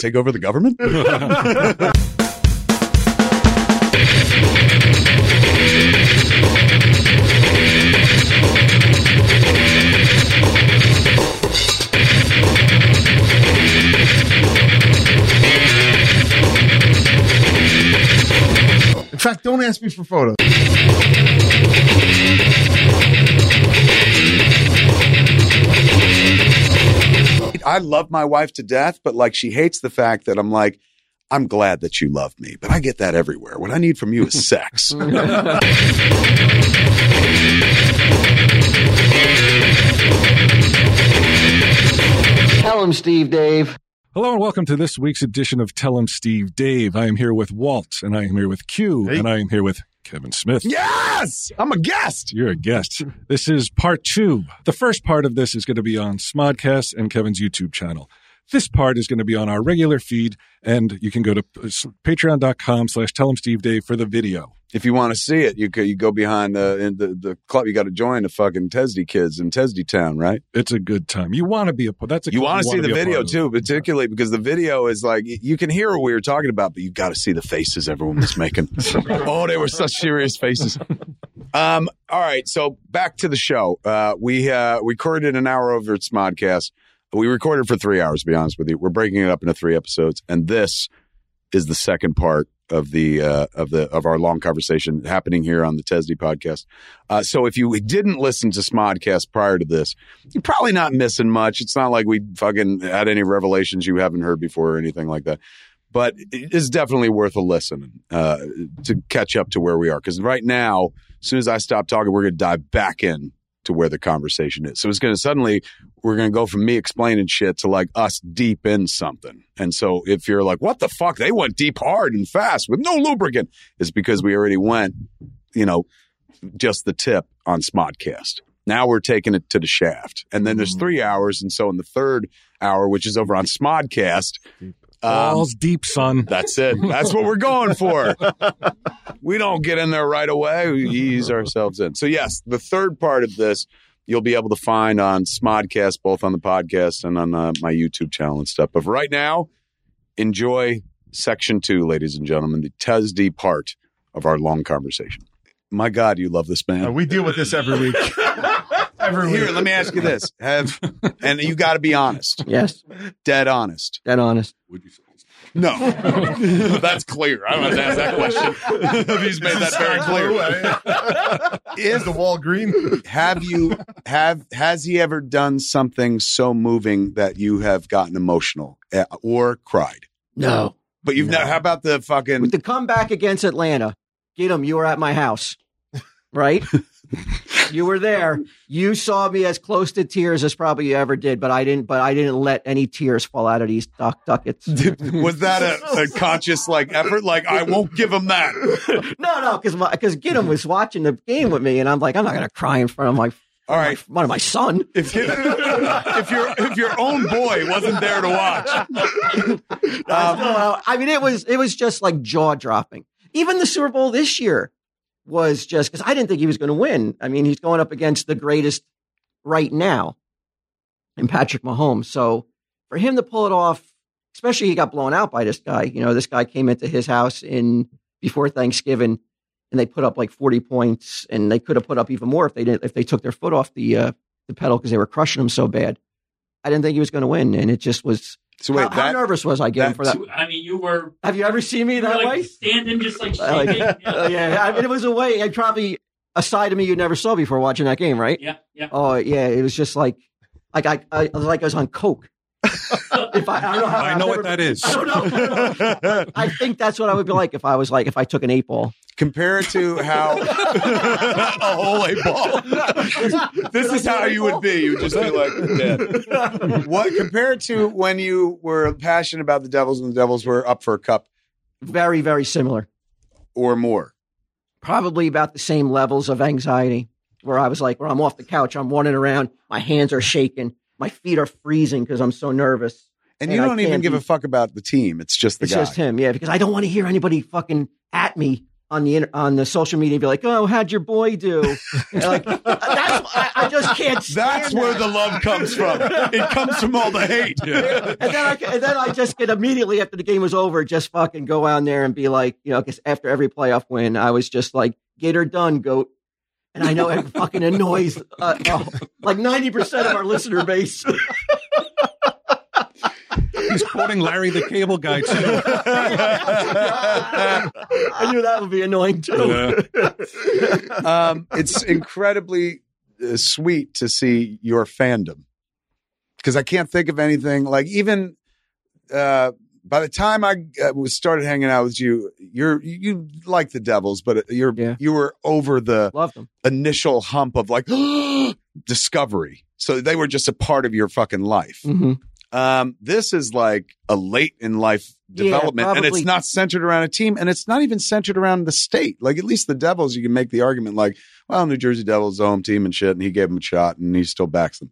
to take over the government? In fact, don't ask me for photos. I love my wife to death, but like she hates the fact that I'm like, I'm glad that you love me, but I get that everywhere. What I need from you is sex. Tell him, Steve Dave. Hello and welcome to this week's edition of Tell 'em Steve Dave. I am here with Walt and I am here with Q Hey. and I am here with Kevin Smith. yes, I'm a guest. You're a guest. This is part two. The first part of this is going to be on Smodcast and Kevin's YouTube channel. This part is going to be on our regular feed, and you can go to uh, patreon.com slash tell 'em Steve Dave for the video. If you want to see it, you go, you go behind the in the, the club. You got to join the fucking Tesdy kids in Tesdy Town, right? It's a good time. You want to be a that's a You want to see the video too, particularly because the video is like you can hear what we were talking about, but you got to see the faces everyone was making. oh, they were such serious faces. Um, all right, so back to the show. Uh, we uh, we recorded an hour over at Smodcast. We recorded for three hours. To be honest with you, we're breaking it up into three episodes, and this is the second part of the uh, of the of our long conversation happening here on the Tesdy podcast. Uh, so if you didn't listen to Smodcast prior to this, you're probably not missing much. It's not like we fucking had any revelations you haven't heard before or anything like that. But it is definitely worth a listen uh, to catch up to where we are. Because right now, as soon as I stop talking, we're going to dive back in to where the conversation is. So it's going to suddenly, we're going to go from me explaining shit to like us deep in something. And so if you're like, what the fuck? They went deep hard and fast with no lubricant. It's because we already went, you know, just the tip on Smodcast. Now we're taking it to the shaft. And then there's mm-hmm. three hours. And so in the third hour, which is over on Smodcast, um, deep, son. that's it. That's what we're going for. we don't get in there right away. We ease ourselves in. So, yes, the third part of this you'll be able to find on Smodcast, both on the podcast and on uh, my YouTube channel and stuff. But for right now, enjoy section two, ladies and gentlemen, the Tesdy part of our long conversation. My God, you love this man. Uh, we deal with this every week. every week. Here, let me ask you this: Have and you got to be honest, Yes, dead honest. dead honest. Would you? No, that's clear. I don't have to ask that question. He's made that very clear. Is the wall green? Have you have has he ever done something so moving that you have gotten emotional uh, or cried? No. But you've No. never. How about the fucking? With the comeback against Atlanta, get him. You were at my house, right? You were there. You saw me as close to tears as probably you ever did, but I didn't. But I didn't let any tears fall out of these duck ducats. was that a, a conscious like effort? Like I won't give him that. no, no, because because Gideon was watching the game with me, and I'm like, I'm not gonna cry in front of my All right. one of my son. If you, if your if your own boy wasn't there to watch, uh, I mean, it was it was just like jaw dropping. Even the Super Bowl this year was just because I didn't think he was going to win. I mean, he's going up against the greatest right now, in Patrick Mahomes. So for him to pull it off, especially he got blown out by this guy. You know, this guy came into his house in before Thanksgiving, and they put up like forty points, and they could have put up even more if they didn't if they took their foot off the uh, the pedal because they were crushing him so bad. I didn't think he was going to win, and it just was. So wait, how, how nervous was I getting that- for that? I mean, you were, Have you ever seen me that like way? standing just like shaking. Like, uh, yeah, I mean, it was a way. I probably a side of me you never saw before watching that game, right? yeah, yeah. Oh yeah, it was just like, like I, I it was like I was on coke. If I, I don't know how I know never- what that is. I don't know. I think that's what I would be like if I was like if I took an eight ball. compare it to how a whole eight ball. this is how you would be. You would just be like dead. What compare it to when you were passionate about the Devils and the Devils were up for a cup Very very similar. or more? Probably about the same levels of anxiety. Where I was like, where I'm off the couch, I'm running around, my hands are shaking, my feet are freezing because I'm so nervous. And And you don't even give be- a fuck about the team. It's just the It's guy. just him, yeah, because I don't want to hear anybody fucking at me on the on the social media, and be like, "Oh, how'd your boy do?" Like that's I, I just can't. Stand That's where that. the love comes from. It comes from all the hate. and then I and then I just get immediately after the game was over, just fucking go on there and be like, you know, because after every playoff win, I was just like, "Get her done, goat." And I know it fucking annoys uh, uh, like ninety percent of our listener base. He's quoting Larry the Cable Guy too. I knew that would be annoying too. Yeah. um, it's incredibly uh, sweet to see your fandom because I can't think of anything like even uh, by the time I uh, was started hanging out with you, you're you like the Devils, but you're Yeah. you were over the initial hump of like discovery. So they were just a part of your fucking life. hmm Um, this is like a late in life Yeah, development, and it's not centered around a team, and it's not even centered around the state. Like at least the Devils, you can make the argument like, well, New Jersey Devils home team and shit, and he gave him a shot, and he still backs them.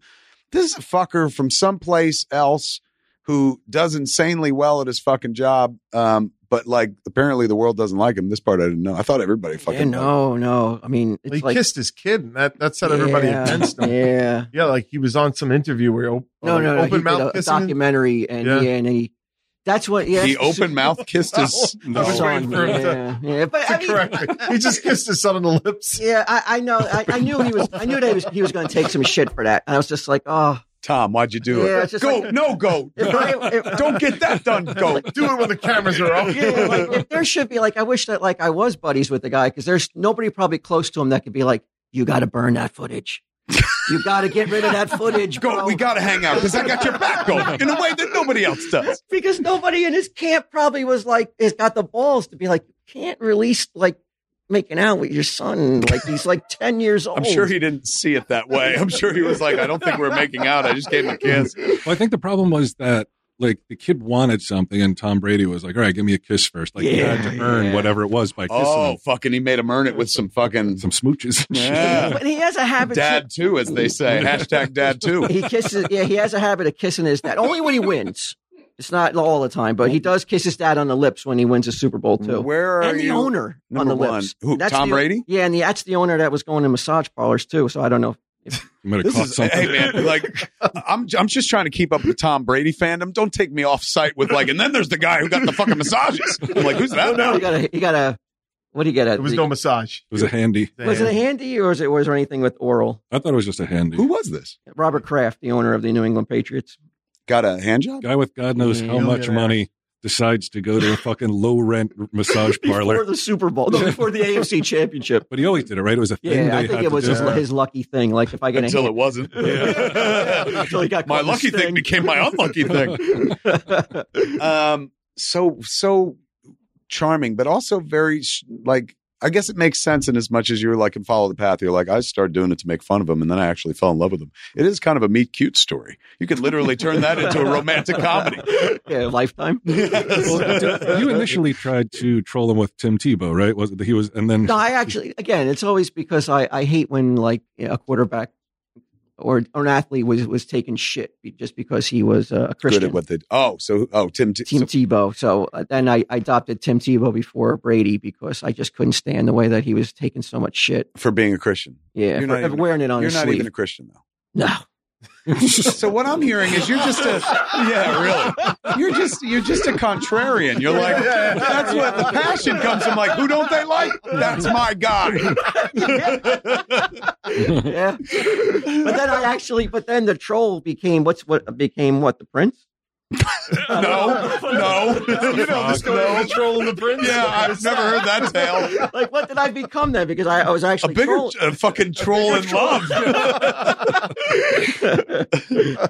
This is a fucker from someplace else who does insanely well at his fucking job, um, but like apparently the world doesn't like him. This part I didn't know. I thought everybody fucking Yeah, liked him. no, no. I mean, it's he like kissed his kid, and that that set everybody against him. Yeah. Yeah, like he was on some interview where he op- No, like, no, no. open he did mouth a, a kissing. his- documentary, and Yeah. yeah, and he. That's what. Yeah, He the open mouth kissed his. I was son, waiting for him to- yeah, yeah, but I mean, correct. He just kissed his son on the lips. yeah, I, I know. I, I knew he was. I knew that he was. He was going to take some shit for that, and I was just like, oh, Tom, why'd you do Yeah, it? it's Go, like- no, go. If I- if- Don't get that done. Go. Do it when the cameras are off. yeah, like if there should be like, I wish that like I was buddies with the guy because there's nobody probably close to him that could be like, you got to burn that footage. You got to get rid of that footage, Go. bro. We got to hang out because I got your back going in a way that nobody else does. because nobody in his camp probably was like has got the balls to be like you can't release like making out with your son like he's like 10 years old I'm sure he didn't see it that way. I'm sure he was like, I don't think we're making out. I just gave him a kiss. Well, I think the problem was that like the kid wanted something, and Tom Brady was like, "All right, give me a kiss first. Like he had to earn yeah. whatever it was by oh, kissing Oh, him. fucking! He made him earn it with some fucking some smooches. and. Yeah. but he has a habit dad too, as they say. Hashtag dad too. he kisses yeah he has a habit of kissing his dad only when he wins it's not all the time but he does kiss his dad on the lips when he wins a super bowl too Where are and the you? owner on Number the one. lips Who, That's Tom the- Brady? yeah and the, that's the owner that was going to massage parlors too so i don't know You might have This caught is, something. hey man, like I'm I'm just trying to keep up with Tom Brady fandom. Don't take me off site with like, and then there's the guy who got the fucking massages. I'm like, who's that now? you got a you gotta what do you get at It was no massage. It was a handy. was it a handy or was it was there anything with oral I thought it was just a handy. Who was this? Robert Kraft, the owner of the New England Patriots. Got a hand job? Guy with God knows how much money decides to go to a fucking low rent massage parlor Before parlor. the Super Bowl, no, before the AFC Championship. But he always did it, right? It was a thing. Yeah, I think had it was his, his lucky thing. Like if I get a Until hand, it wasn't. Until he got my caught in the lucky thing sting. became my unlucky thing. um, so so charming, but also very like I guess it makes sense in as much as you're like and follow the path. You're like I started doing it to make fun of him, and then I actually fell in love with him. It is kind of a meet cute story. You could literally turn that into a romantic comedy. yeah, lifetime. Well, you initially tried to troll him with Tim Tebow, right? Was it, he was, and then No, I actually, again, it's always because I, I hate when like a quarterback or, or an athlete was was taking shit just because he was a Christian. Good at what they. Oh, so oh Tim. T- Tim so- Tebow. So uh, then I, I adopted Tim Tebow before Brady because I just couldn't stand the way that he was taking so much shit. for being a Christian. Yeah, You're for, not even- wearing it on. You're not sleeve. even a Christian though. no, So what I'm hearing is you're just a yeah, really. You're just you're just a contrarian. You're like that's what the passion comes from. Like who don't they like? That's my guy. yeah. But then I actually, but then the troll became what's what became what the prince. No, no, You know the story of the troll and the prince? Yeah, I've never heard that tale. Like, what did I become then? Because I, I was A actually bigger troll- a fucking troll in love.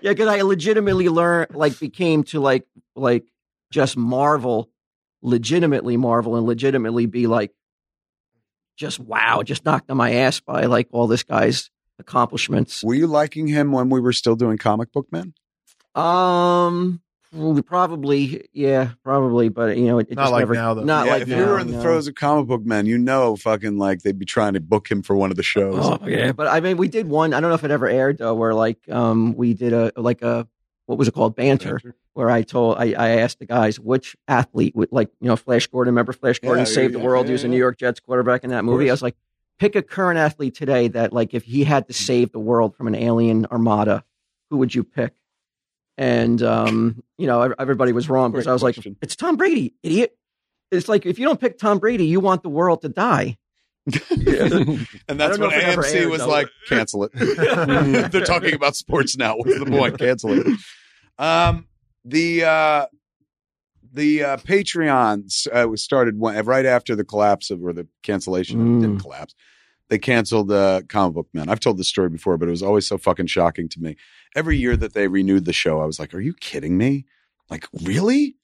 yeah, because I legitimately learned, like, became to like, like, just marvel, legitimately marvel, and legitimately be like, just wow, just knocked on my ass by like all this guy's accomplishments. Were you liking him when we were still doing comic book men? Um, probably, yeah, probably, but you know, it, it Not just like never, now, though. not yeah, like if now, you were in the no. throes of comic book men, you know, fucking like they'd be trying to book him for one of the shows. Oh yeah, but I mean, we did one. I don't know if it ever aired though, where like um we did a like a what was it called banter, where I told I, I asked the guys which athlete would like you know Flash Gordon. Remember Flash Gordon Yeah, saved the world. yeah, he was a. New York Jets quarterback in that movie. I was like, pick a current athlete today that like if he had to save the world from an alien armada, who would you pick? And um, you know everybody was wrong because Great I was question. like, it's Tom Brady, idiot. It's like if you don't pick Tom Brady, you want the world to die. And that's I when if it ever AMC aired, was though. like, cancel it. They're talking about sports now. What's the point? Cancel it. Um, the uh, the uh, Patreons uh, was started when, right after the collapse of or the cancellation. Mm. Didn't collapse. They canceled uh, Comic Book Men. I've told this story before, but it was always so fucking shocking to me. Every year that they renewed the show, I was like, "Are you kidding me? Like, really?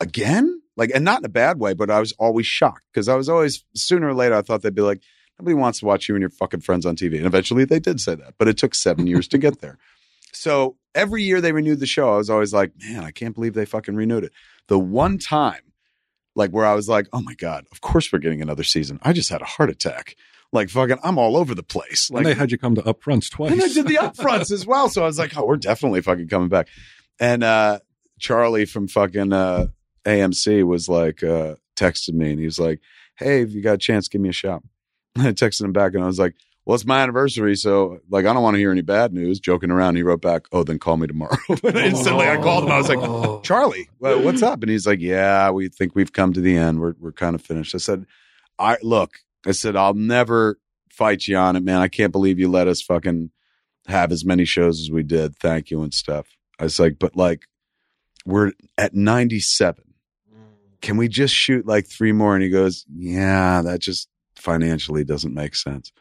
Again?" Like, and not in a bad way, but I was always shocked because I was always sooner or later I thought they'd be like, "Nobody wants to watch you and your fucking friends on TV." And eventually they did say that, but it took seven years to get there. So every year they renewed the show, I was always like, "Man, I can't believe they fucking renewed it." The one time, like where I was like, "Oh my god, of course we're getting another season." I just had a heart attack. Like fucking, I'm all over the place. and Like they had you come to upfronts twice. and I did the upfronts as well. So I was like, oh, we're definitely fucking coming back. And uh, Charlie from fucking uh, AMC was like, uh, texted me and he was like, hey, if you got a chance, give me a shout. I texted him back and I was like, well, it's my anniversary. So, like, I don't want to hear any bad news. Joking around. He wrote back, oh, then call me tomorrow. and instantly I called him. I was like, Charlie, well, what's up? And he's like, yeah, we think we've come to the end. We're, we're kind of finished. I said, I look, I said, I'll never fight you on it, man. I can't believe you let us fucking have as many shows as we did. Thank you and stuff. I was like, but like, we're at 97. Can we just shoot like three more? And he goes, yeah, that just financially doesn't make sense.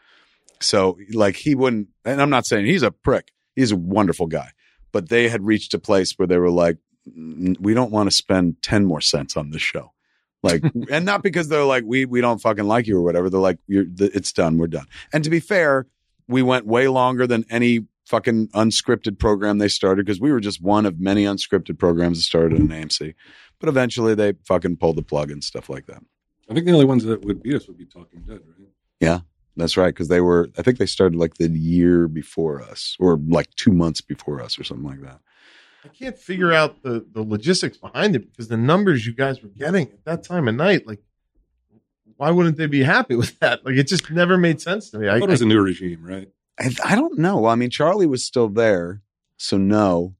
So like he wouldn't, and I'm not saying he's a prick. He's a wonderful guy, but they had reached a place where they were like, "Mm, we don't want to spend 10 more cents on this show. Like, and not because they're like, we, we don't fucking like you or whatever. They're like, you're, the, it's done. We're done. And to be fair, we went way longer than any fucking unscripted program they started because we were just one of many unscripted programs that started in AMC. But eventually they fucking pulled the plug and stuff like that. I think the only ones that would beat us would be Talking Dead, right? Yeah, that's right. Because they were, I think they started like the year before us or like two months before us or something like that. I can't figure out the, the logistics behind it because the numbers you guys were getting at that time of night, like, why wouldn't they be happy with that? Like, it just never made sense to me. I I, thought it was a new regime, right? I, I don't know. I mean, Charlie was still there. So no.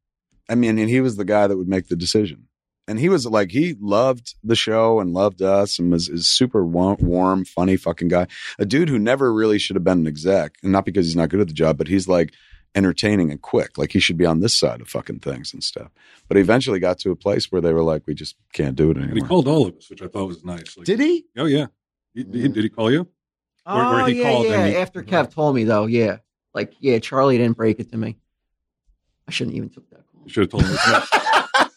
I mean, and he was the guy that would make the decision. And he was like, he loved the show and loved us and was is super warm, warm, funny fucking guy. A dude who never really should have been an exec. And not because he's not good at the job, but he's like entertaining and quick. Like he should be on this side of fucking things and stuff. But he eventually got to a place where they were like, we just can't do it And he called all of us, which I thought was nice. Like, Did he? Oh yeah. He, he- did he call you? Where- Oh where he yeah, called yeah. he- After Kev told me though, yeah, like yeah, Charlie didn't break it to me. I shouldn't even took that call. You should have told him.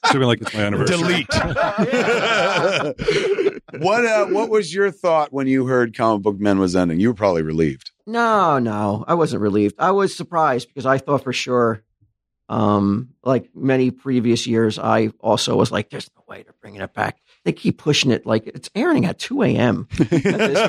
It's my, should have been like it's my anniversary. Delete. what uh, what was your thought when you heard Comic Book Men was ending? You were probably relieved. No, no, I wasn't relieved. I was surprised because I thought for sure, um, like many previous years, I also was like, "There's no way they're bringing it back." They keep pushing it like it's airing at two a.m. At this point.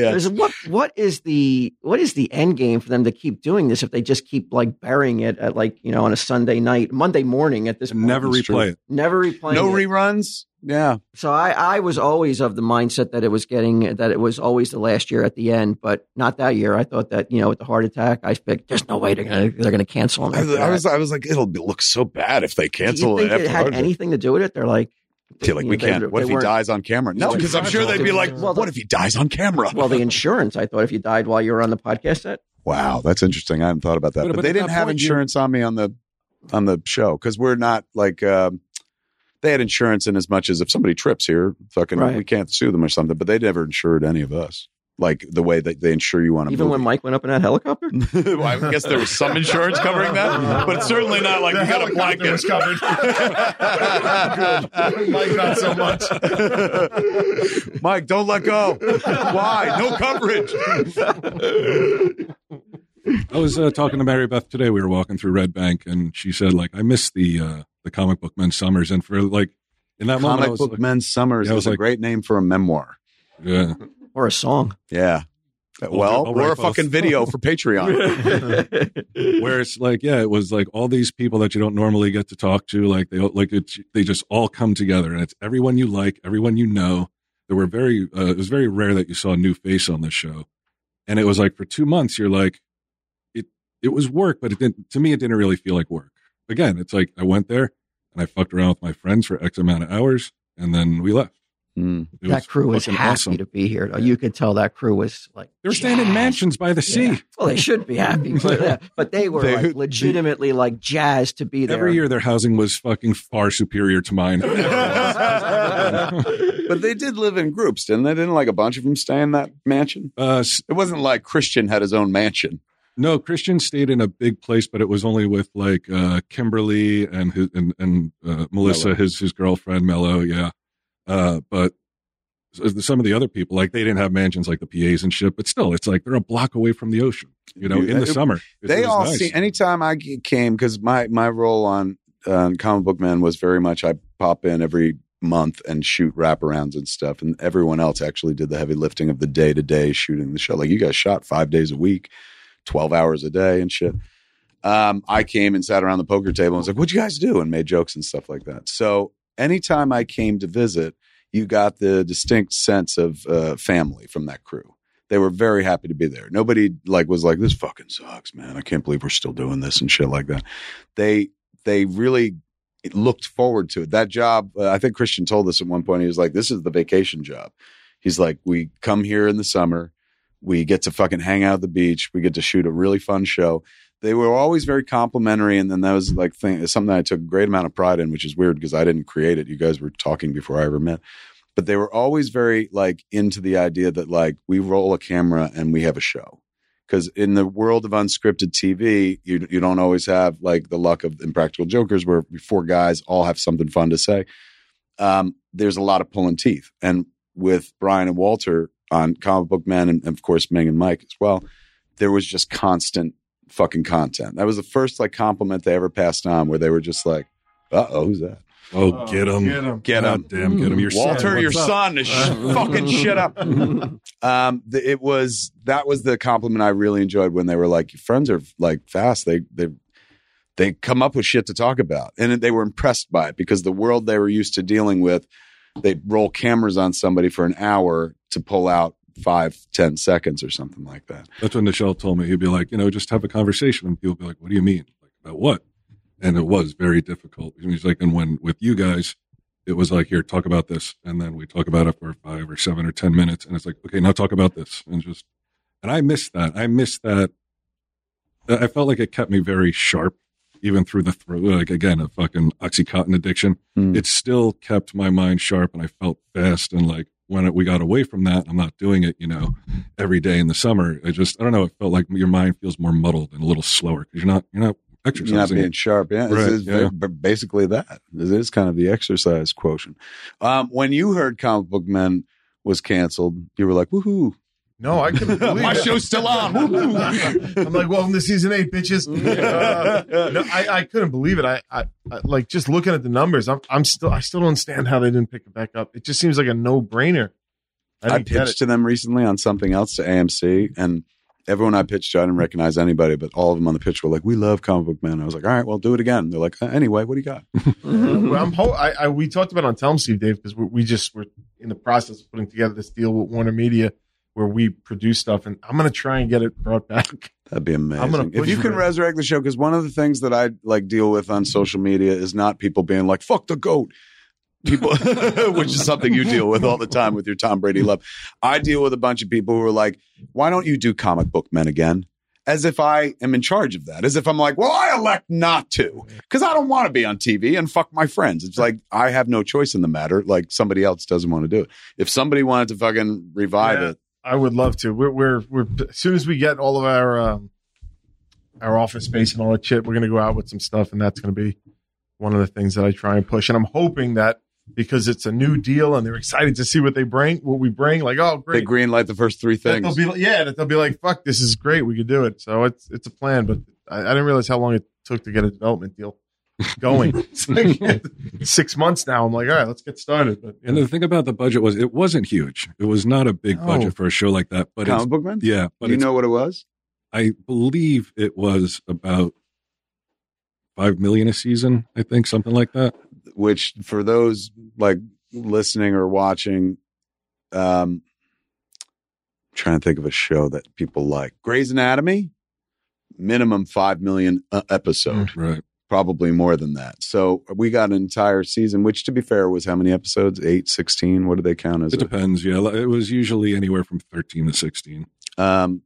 There's what what is the what is the end game for them to keep doing this if they just keep like burying it at like you know on a Sunday night, Monday morning at this point, Never replay it. never replaying No it. reruns. Yeah. So I, I was always of the mindset that it was getting that it was always the last year at the end, but not that year. I thought that you know with the heart attack, I figured there's no way they're gonna they're gonna cancel them. I, I was. I was like, it'll be, look so bad if they Do you cancel think it. it had Hard Day. anything to do with it? They're like, Yeah, like we can't. What they if he dies on camera? No, because I'm sure they'd be like, Well, what if he dies on camera? Well, the insurance. I thought if you died while you were on the podcast set, Wow, that's interesting. I hadn't thought about that. But- But, but they didn't have point, you- insurance on me on the on the show because we're not like um, they had insurance in as much as if somebody trips here, fucking Right. we can't sue them or something. But they never insured any of us like the way that they insure you on a even when. Mike went up in that helicopter. well, I guess there was some insurance covering that, but it's certainly not like The we got a helicopter blanket. was covered. Mike, not so much. Mike, don't let go. Why? No coverage. I was uh, talking to Mary Beth today. We were walking through Red Bank, and she said, like, I miss the uh, the comic book men summers, and for like in that moment, I Comic Book like, Men Summers Yeah, I is was a great name for a memoir. yeah, or a song. Yeah. well, I'll or a fucking video for Patreon. where it's like, yeah, it was like all these people that you don't normally get to talk to, like they like it's they just all come together, and it's everyone you like, everyone you know. There were very, uh, it was very rare that you saw a new face on this show, and it was like for two months, you're like, it it was work, but it didn't. To me, it didn't really feel like work. Again, it's like I went there and I fucked around with my friends for X amount of hours, and then we left. It that crew was happy awesome. to be here. Though. You could tell that crew was like They were staying in mansions by the sea. Yeah. Well, they should be happy, but, yeah, but they were They- like legitimately like jazzed to be there. Every year, their housing was fucking far superior to mine. but they did live in groups, didn't they? Didn't like a bunch of them stay in that mansion? uh, It wasn't like Christian had his own mansion. no, Christian stayed in a big place, but it was only with like uh, Kimberly and his, and, and uh, Melissa, Mello. his his girlfriend Mello. Yeah, uh, but some of the other people, like they didn't have mansions like the PAs and shit. But still, it's like they're a block away from the ocean. You know, in the It- summer, It they all nice. see anytime I came because my my role on uh, Comic Book Men was very much I pop in every month and shoot wraparounds and stuff, and everyone else actually did the heavy lifting of the day to day shooting the show. Like you guys shot five days a week, twelve hours a day and shit. Um, I came and sat around the poker table and was like, "What'd you guys do?" and made jokes and stuff like that. So anytime I came to visit, you got the distinct sense of uh, family from that crew they were very happy to be there. Nobody like was like, "This fucking sucks, man. I can't believe we're still doing this and shit like that." They they really looked forward to it. That job, uh, I think Christian told us at one point. He was like, "This is the vacation job." He's like, "We come here in the summer, we get to fucking hang out at the beach, we get to shoot a really fun show." They were always very complimentary, and then that was like thing, something I took a great amount of pride in, which is weird because I didn't create it. You guys were talking before I ever met. But they were always very like into the idea that like we roll a camera and we have a show. Because in the world of unscripted tv you, you don't always have like the luck of impractical jokers where four guys all have something fun to say. Um, there's a lot of pulling teeth. And with brian and walter on comic book man and, and of course ming and mike as well there was just constant fucking content that was the first like compliment they ever passed on where they were just like uh-oh who's that Oh, get him, Get him. Get 'em. damn, get him. Your Walter, son, your up? son is sh- fucking shit up. Um, the, it was that was the compliment I really enjoyed when they were like, "Your friends are like fast. They they they come up with shit to talk about, and they were impressed by it because the world they were used to dealing with, they roll cameras on somebody for an hour to pull out five ten seconds or something like that. That's when Nichelle told me he'd be like, you know, just have a conversation, and people be like, "What do you mean? Like about what?" And it was very difficult. And he's like, and when with you guys, it was like, here, talk about this, and then we talk about it for five or seven or ten minutes, and it's like, okay, now talk about this, and just, and I missed that. I missed that. I felt like it kept me very sharp, even through the like again, a fucking oxycontin addiction. Hmm. It still kept my mind sharp, and I felt fast. And like when it, we got away from that, I'm not doing it, you know, every day in the summer. I just, I don't know. It felt like your mind feels more muddled and a little slower because you're not, you're not You're not being sharp. Yeah, Right, it's, it's yeah. basically that. It is kind of the exercise quotient. Um, when you heard Comic Book Men was canceled, you were like, "Woohoo!" No, I couldn't believe My it. show's still on. I'm like, welcome to season eight, bitches. Uh, no, I, I couldn't believe it. I, I, I like just looking at the numbers. I'm, I'm still, I still don't understand how they didn't pick it back up. It just seems like a no brainer. I, I pitched to them recently on something else to AMC, and everyone I pitched to, I didn't recognize anybody, but all of them on the pitch were like, "We love Comic Book Men." I was like, "All right, well, do it again." They're like, uh, "Anyway, what do you got?" it. Well, I'm ho- I, I, we talked about it on Tell 'em Steve Dave because we, we just were in the process of putting together this deal with Warner Media where we produce stuff, and I'm gonna try and get it brought back. That'd be amazing. I'm gonna if you can resurrect the show, because one of the things that I like deal with on social media is not people being like "fuck the goat," people, which is something you deal with all the time with your Tom Brady love. I deal with a bunch of people who are like, "Why don't you do comic book men again?" As if I am in charge of that. As if I'm like, well, I elect not to because I don't want to be on TV and fuck my friends. It's like I have no choice in the matter. Like somebody else doesn't want to do it. If somebody wanted to fucking revive Yeah. it, I would love to. We're, we're, we're, as soon as we get all of our, um, our office space and all that shit, we're going to go out with some stuff. And that's going to be one of the things that I try and push. And I'm hoping that because it's a new deal and they're excited to see what they bring, what we bring, like, oh, they great. green light the first three things. they'll be yeah, that they'll be like, fuck, this is great. We could do it. So it's, it's a plan, but I, I didn't realize how long it took to get a development deal. Going. Like six months now. I'm like, all right, let's get started. But And the thing about the budget was it wasn't huge. It was not a big No. budget for a show like that. But it's, Comic book man. yeah, but you know what it was? I believe it was about five million a season. I think something like that. which for those like listening or watching um I'm trying to think of a show that people like Grey's Anatomy minimum 5 million uh, episode Right. Probably more than that. So we got an entire season which to be fair was how many episodes? 8 16 what do they count as? It depends. Yeah, it was usually anywhere from thirteen to sixteen. um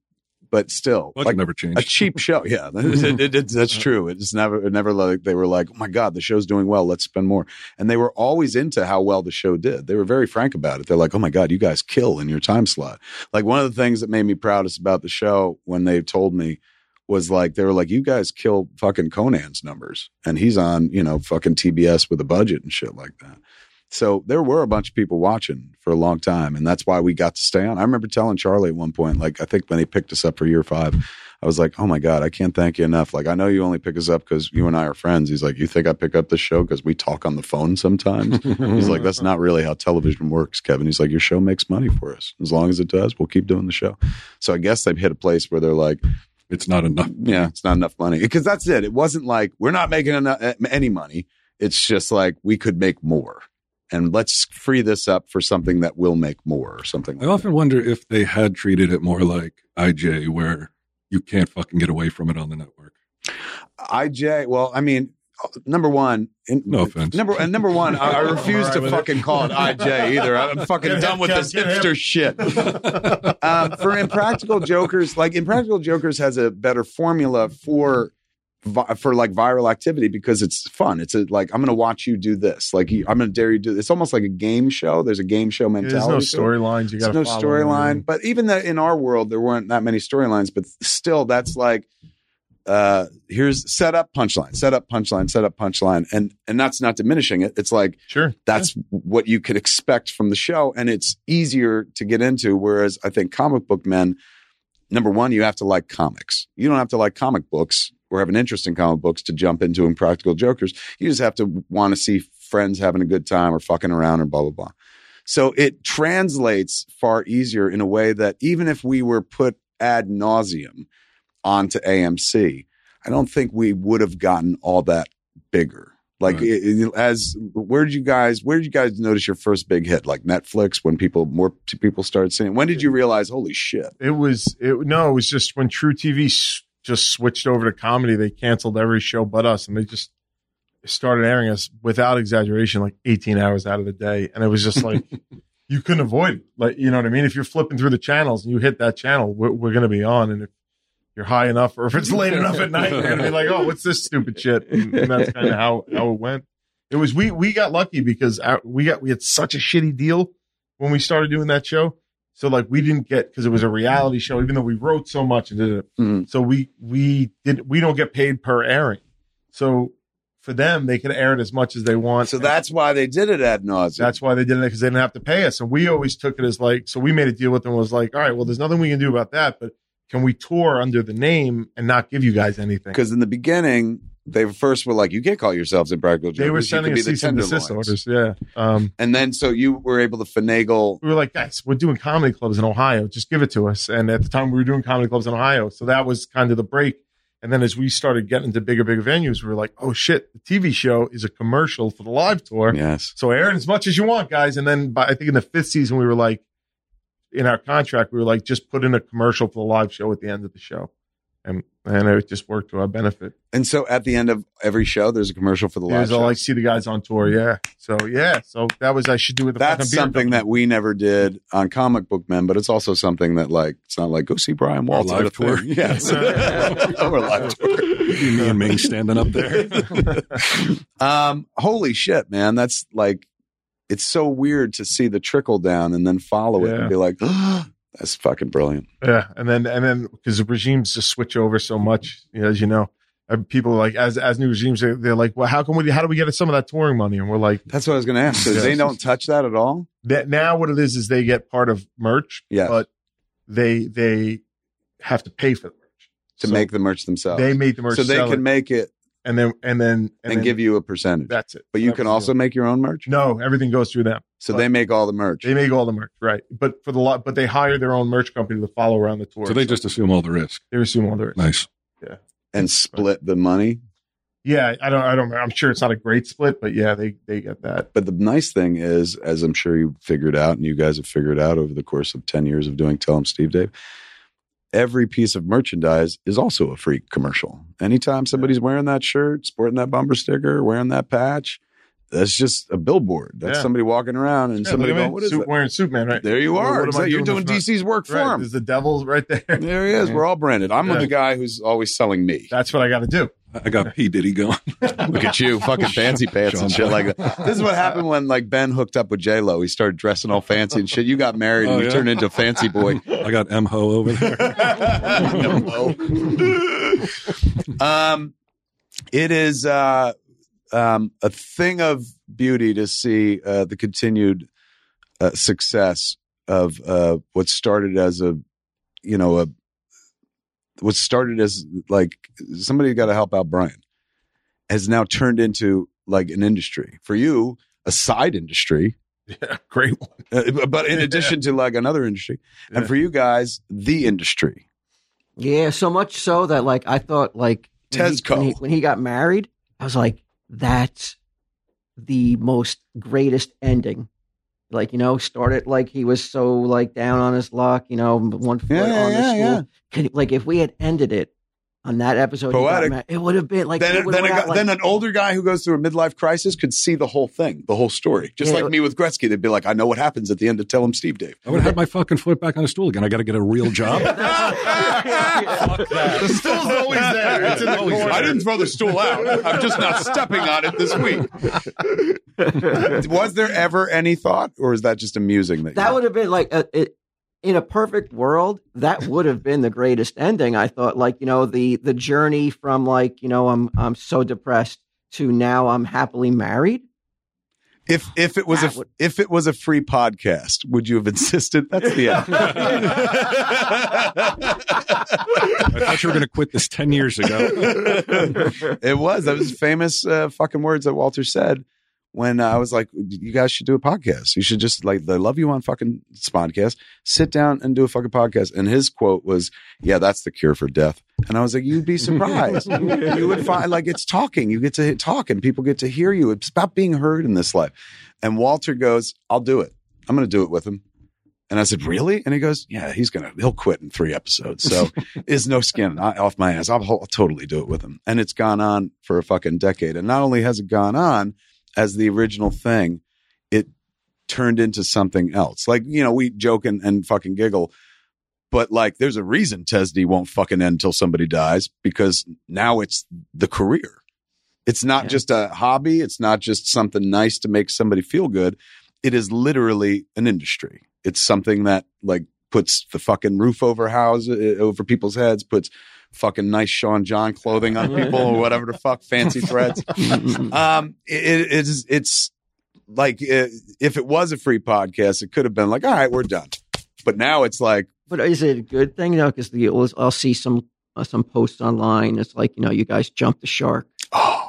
but still Budget like never changed. a cheap show yeah. It- it- it- that's true. It's never it never like they were like oh my god the show's doing well let's spend more. And they were always into how well the show did. They were very frank about it. They're like oh my god you guys kill in your time slot. Like one of the things that made me proudest about the show when they told me was like they were like you guys kill fucking conan's numbers and he's on you know fucking tbs with a budget and shit like that so there were a bunch of people watching for a long time, and that's why we got to stay on. I remember telling Charlie at one point, like I think when they picked us up for year five, I was like, "Oh my god, I can't thank you enough." Like I know you only pick us up because you and I are friends. He's like, "You think I pick up the show because we talk on the phone sometimes?" He's like, "That's not really how television works, Kevin." He's like, "Your show makes money for us. As long as it does, we'll keep doing the show." So I guess they've hit a place where they're like, it's not enough. yeah, it's not enough money because that's it. It wasn't like we're not making enough, eh, any money. It's just like we could make more, and let's free this up for something that will make more or something. I Like often wonder if they had treated it more like IJ, where you can't fucking get away from it on the network. IJ. Well, I mean, number one, in, No offense. Number and number one, I, I refuse All to right with fucking call it IJ either. I'm fucking Get done him, with Kev, this get him. hipster shit. um, for Impractical Jokers, like Impractical Jokers has a better formula for for like viral activity because it's fun. It's a, like I'm going to watch you do this. Like I'm going to dare you do. It's almost like a game show. There's a game show mentality. There's no storylines. You got There's no storyline. But even that in our world, there weren't that many storylines. But still, that's like uh here's set up punchline, set up punchline, set up punchline, and and that's not diminishing it. It's like Sure. that's what you could expect from the show. And it's easier to get into whereas i think comic book men number one you have to like comics. You don't have to like comic books or have an interest in comic books to jump into impractical jokers. You just have to want to see friends having a good time or fucking around or blah blah blah. So it translates far easier in a way that even if we were put ad nauseum onto amc i don't think we would have gotten all that bigger like Right. it- it- as where did you guys where did you guys notice your first big hit like netflix when people more people started seeing it? when did you realize holy shit It was it no, it was just when truTV s- just switched over to comedy, they canceled every show but us, and they just started airing us without exaggeration, like 18 hours out of the day, and it was just like you couldn't avoid it. Like you know what I mean? If you're flipping through the channels and you hit that channel, we're, we're going to be on, and if you're high enough or if it's late enough at night, you're to be like, oh, what's this stupid shit? And, and that's kind of how how it went. It was we we got lucky because our, we got we had such a shitty deal when we started doing that show. So like we didn't get because it was a reality show, even though we wrote so much and did it. Mhm. So we we did we don't get paid per airing. So for them, they can air it as much as they want. so that's why they did it ad nauseum that's why they did it because they didn't have to pay us. And we always took it as like so we made a deal with them was like, all right, well, there's nothing we can do about that, but can we tour under the name and not give you guys anything? because in the beginning they first were like you can't call yourselves impractical jokers They were sending us cease and desist orders. Yeah. Um, and then so you were able to finagle we were like, guys, we're doing comedy clubs in Ohio. Just give it to us. And at the time, we were doing comedy clubs in Ohio. So that was kind of the break. And then as we started getting into bigger, bigger venues, we were like, oh shit, the TV show is a commercial for the live tour. yes So air it as much as you want, guys. And then by, I think in the fifth season, we were like, in our contract, we were like, just put in a commercial for the live show at the end of the show. And, and it just worked to our benefit. and so at the end of every show there's a commercial for the live Here's all show like see the guys on tour. Yeah. So yeah. So that was, I should do with the that's fucking beer something company. that we never did on comic book men but it's also something that like it's not like go see brian waltz live at a thing. tour. yes or live tour Me and Ming standing up there. um holy shit man that's like it's so weird to see the trickle down and then follow it and be like that's fucking brilliant Yeah, and then and then because the regimes just switch over so much, you know, as you know, Uh, people like as as new regimes, they're, they're like, well, how can we? How do we get some of that touring money? And we're like, that's what i was gonna ask so Yeah. they don't touch that at all that now what it is is they get part of merch, Yes. but they they have to pay for the merch to So make the merch themselves They make the merch, so they can it. make it and then and then and, and, then give you a percentage. that's it. but you That can also deal. make your own merch. no everything goes through them. So they make all the merch. They make all the merch, right? But for the lot, but they hire their own merch company to follow around the tour. So they just assume all the risk. they assume all the risk. Nice. Yeah. And split the money. Yeah, I don't, I don't. I'm sure it's not a great split, but yeah, they they get that. But the nice thing is, as I'm sure you figured out, and you guys have figured out over the course of 10 years of doing Tell 'em Steve Dave, every piece of merchandise is also a free commercial. Anytime somebody's wearing that shirt, sporting that bumper sticker, wearing that patch, that's just a billboard. That's Yeah. somebody walking around and Yeah, somebody look at going, what is suit, that? wearing Superman, right? There you are. what am I Exactly. You're doing doing in front? DC's work for Right, him. There's the devil's right there. There he is. Yeah. We're all branded. I'm Yeah. the guy who's always selling me. That's what I got to do. I got P Diddy going. Look at you, fucking fancy pants and shit like that. This is what happened when like Ben hooked up with J Lo. He started dressing all fancy and shit. You got married and Oh, you yeah? turned into a fancy boy. I got M Ho over there. um, it is uh, um, a thing of beauty to see uh, the continued uh, success of uh, what started as a, you know, a what started as like somebody got to help out Brian has now turned into like an industry for you, a side industry. Yeah, great one. Uh, but in addition to like another industry, and Yeah. for you guys, the industry. Yeah, so much so that like I thought like when he- Tesco. when he, when he got married, I was like, that's the most greatest ending. Like you know, started like he was so like down on his luck, you know, one foot Yeah, yeah, on the yeah, stool. yeah. Could, like if we had ended it on that episode, he got Poetic. married, it would have been like then, it then, have a went like- then an older guy who goes through a midlife crisis could see the whole thing, the whole story. Just Yeah. like me with Gretzky, they'd be like, "I know what happens at the end of Tell 'em Steve Dave." I would have had my fucking foot back on the stool again. I got to get a real job. The stool's always there. It's in the corner. I didn't throw the stool out. I'm just not stepping on it this week. Was there ever any thought, or is that just amusing? That, that would have been like a, it, in a perfect world that would have been the greatest ending i thought like you know the the journey from like you know i'm i'm so depressed to now i'm happily married if if it was That a would- if it was a free podcast, would you have insisted? That's the end. I thought you were going to quit this 10 years ago. it was. That was famous uh, fucking words that Walter said when I was like, "You guys should do a podcast. You should just like they love you on fucking podcast. Sit down and do a fucking podcast." And his quote was, "Yeah, that's the cure for death." And I was like, "You'd be surprised. you would find like it's talking. You get to talk, and people get to hear you. It's about being heard in this life." And Walter goes, "I'll do it. I'm going to do it with him." And I said, "Really?" And he goes, "Yeah, he's gonna he'll quit in three episodes, so is no skin off my ass. I'll, I'll totally do it with him." And it's gone on for a fucking decade. And not only has it gone on as the original thing, it turned into something else. Like you know, we joke and, and fucking giggle, but like, there's a reason Tesdy won't fucking end until somebody dies because now it's the career. It's not Yeah. just a hobby. It's not just something nice to make somebody feel good. It is literally an industry. It's something that like puts the fucking roof over house uh, over people's heads, puts fucking nice Sean John clothing on people or whatever the fuck fancy threads. Um, it, it is it's like uh, if it was a free podcast, it could have been like, all right, we're done. But now it's like, but is it a good thing you know because the i'll see some uh, some posts online it's like you know you guys jumped the shark oh,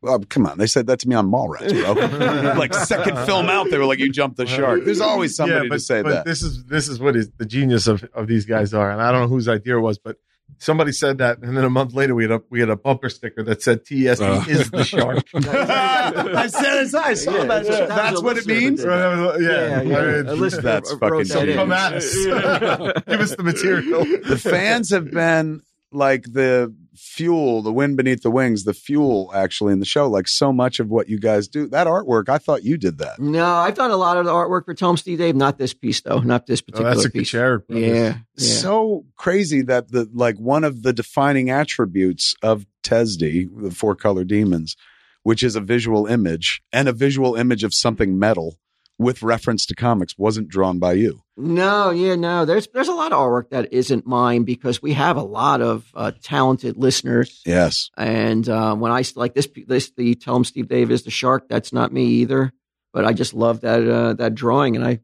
well, come on. They said that to me on Mallrats, bro. like second film out, they were like, you jumped the shark. There's always somebody but, to say but that. This is this is what is the genius of, of these guys are, and I don't know whose idea it was, but somebody said that, and then a month later we had a we had a bumper sticker that said TSD Uh. is the shark. I said it. I saw Yeah, that. yeah. That's what it That was a means. listener yeah, Yeah, yeah. I mean, A listener That's wrote fucking that genius. in. come at us, give us the material. the fans have been like the fuel, the wind beneath the wings, the fuel actually in the show. Like so much of what you guys do, that artwork, I thought you did that. no i've done a lot of the artwork for tom steve dave not this piece though not this Oh, particular that's a piece Kuchera. yeah, yeah. So crazy that the like one of the defining attributes of Tesdy, the four color demons, which is a visual image and a visual image of something metal with reference to comics, wasn't drawn by you. No, yeah, no. There's there's a lot of artwork that isn't mine because we have a lot of uh, talented listeners. Yes. And uh, when I like this, this the tell 'em Steve Dave is the shark. That's not me either. But I just love that uh, that drawing, and I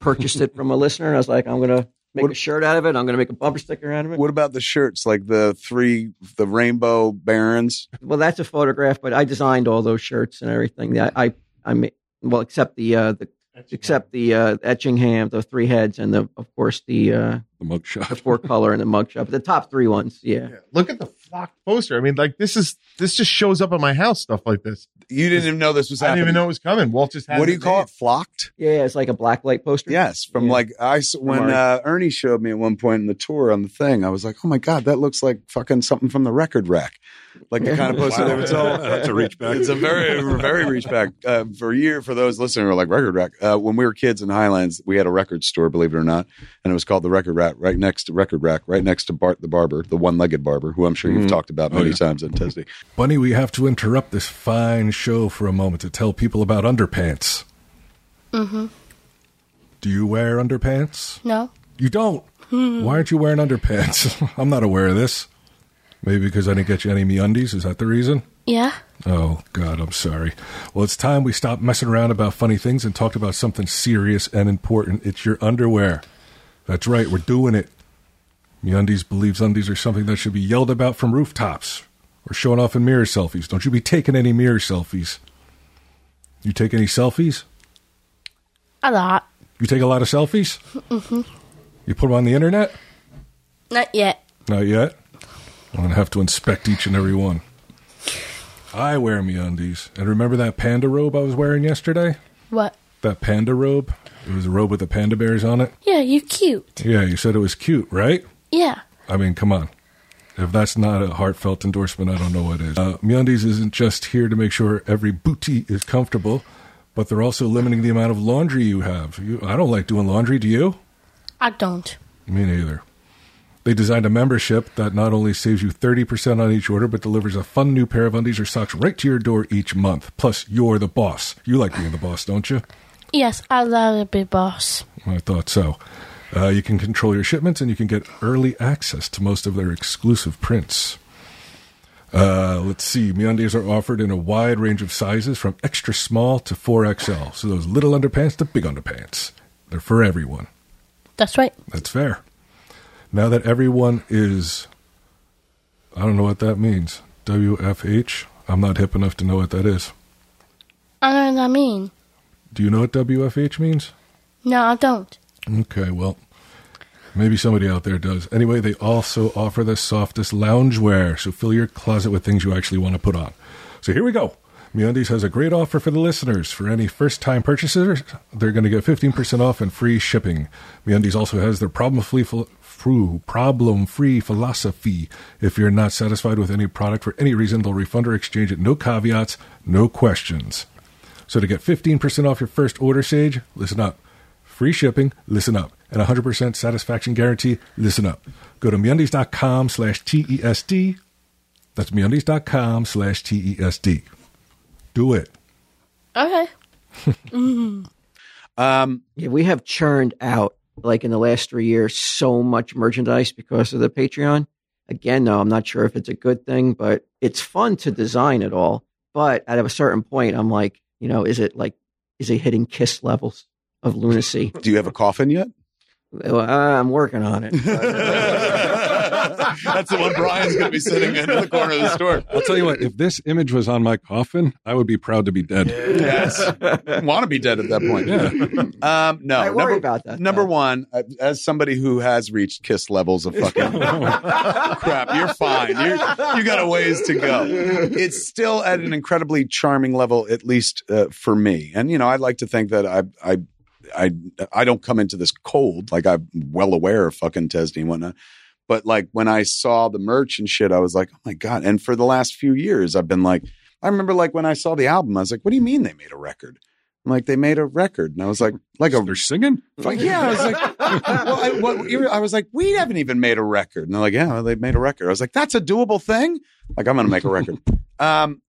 purchased it from a listener. And I was like, I'm gonna make What- a shirt out of it. I'm going to make a bumper sticker out of it. What about the shirts, like the three, the rainbow barons? Well, that's a photograph, but I designed all those shirts and everything. I, I, I made well, except the uh, the except the uh, Etchingham, the three heads, and the of course the uh, The mugshot. the four color and the mug shop. The top three ones, yeah. Yeah. Look at the flock poster. I mean, like this is this just shows up at my house. Stuff like this. You didn't even know this was I didn't even know it was coming. Walt just had What do you call made. it? Flocked? Yeah, it's like a black light poster. Yes, from Yeah. like I when uh, Ernie showed me at one point in the tour on the thing, I was like, "Oh my god, that looks like fucking something from the record rack." Like the kind of poster Wow. that was all. That's a reach back. It's a very, very reach back. Uh, for a year, for those listening who are like record rack. Uh, when we were kids in Highlands, we had a record store, believe it or not, and it was called the Record Rack, right next to Record Rack, right next to Bart the barber, the one-legged barber, who I'm sure you've Mhm. talked about Oh, many yeah. times in Testy. Bunny, we have to interrupt this fine show for a moment to tell people about underpants. Mm-hmm. Do you wear underpants? No. You don't. Why aren't you wearing underpants? I'm not aware of this. Maybe because I didn't get you any MeUndies. Is that the reason? Yeah. Oh God, I'm sorry. Well, it's time we stopped messing around about funny things and talked about something serious and important. It's your underwear. That's right. We're doing it. MeUndies believes undies are something that should be yelled about from rooftops or shown off in mirror selfies. Don't you be taking any mirror selfies. You take any selfies? A lot. You take a lot of selfies? Mm-hmm. You put them on the internet? Not yet. Not yet. I'm gonna have to inspect each and every one. I wear MeUndies, and remember that panda robe I was wearing yesterday? What? That panda robe. It was a robe with the panda bears on it. Yeah, you're cute. Yeah, you said it was cute, right? Yeah. I mean, come on. If that's not a heartfelt endorsement, I don't know what is. Uh, MeUndies isn't just here to make sure every booty is comfortable, but they're also limiting the amount of laundry you have. You, I don't like doing laundry. Do you? I don't. Me neither. They designed a membership that not only saves you 30% on each order, but delivers a fun new pair of undies or socks right to your door each month. Plus, you're the boss. You like being the boss, don't you? Yes, I love to be boss. I thought so. Uh, you can control your shipments and you can get early access to most of their exclusive prints. Uh, let's see. MeUndies are offered in a wide range of sizes from extra small to 4XL. So those little underpants to big underpants. They're for everyone. That's right. That's fair. Now that everyone is, I don't know what that means. WFH? I'm not hip enough to know what that is. I don't know what I mean. Do you know what WFH means? No, I don't. Okay, well, maybe somebody out there does. Anyway, they also offer the softest loungewear, so fill your closet with things you actually want to put on. So here we go. MeUndies has a great offer for the listeners. For any first-time purchasers, they're going to get 15% off and free shipping. MeUndies also has their problem-free problem-free philosophy. If you're not satisfied with any product for any reason, they'll refund or exchange it. No caveats, no questions. So to get 15% off your first order, Sage, listen up. Free shipping, listen up. And 100% satisfaction guarantee, listen up. Go to MeUndies.com slash TESD. That's MeUndies.com slash TESD. Do it. Okay. Um, Yeah, we have churned out like in the last three years so much merchandise because of the Patreon. Again, though, I'm not sure if it's a good thing, but it's fun to design it all. But at a certain point, I'm like, you know, is it like, is it hitting kiss levels of lunacy? do you have a coffin yet? Well, I'm working on it. That's the one Bryan's going to be sitting in the corner of the store. I'll tell you what, if this image was on my coffin, I would be proud to be dead. Yes, want to be dead at that point. Yeah. Um, no, I worry number, about that. number though. one, uh, as somebody who has reached kiss levels of fucking crap, you're fine. You're, you got a ways to go. It's still at an incredibly charming level, at least uh, for me. And you know, I'd like to think that I, I, I, I don't come into this cold. Like I'm well aware of fucking Testy and whatnot. But like when I saw the merch and shit, I was like, oh my god! And for the last few years, I've been like, I remember like when I saw the album, I was like, what do you mean they made a record? I'm like, they made a record, and I was like, like a They're singing? like, yeah, I was like, well, I, what, I was like, we haven't even made a record. And they're like, yeah, well, they've made a record. I was like, that's a doable thing. Like, I'm going to make a record. um,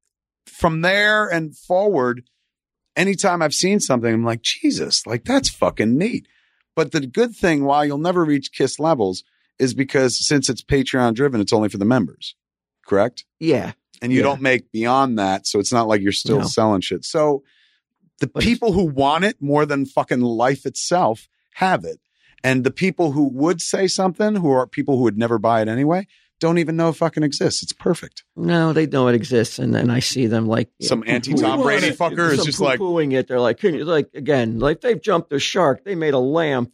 from there and forward, anytime I've seen something, I'm like, Jesus, like that's fucking neat. But the good thing, while you'll never reach Kiss levels, is because since it's Patreon driven, it's only for the members, correct? Yeah. And you Yeah. don't make beyond that, so it's not like you're still No. selling shit. So the But people who want it more than fucking life itself have it. And the people who would say something, who are people who would never buy it anyway, don't even know it fucking exists. It's perfect. No, they know it exists, and then I see them like Some anti Tom Brady fucker is just like, poo-pooing it. They're like, can you like again? Like they've jumped a shark. They made a lamp,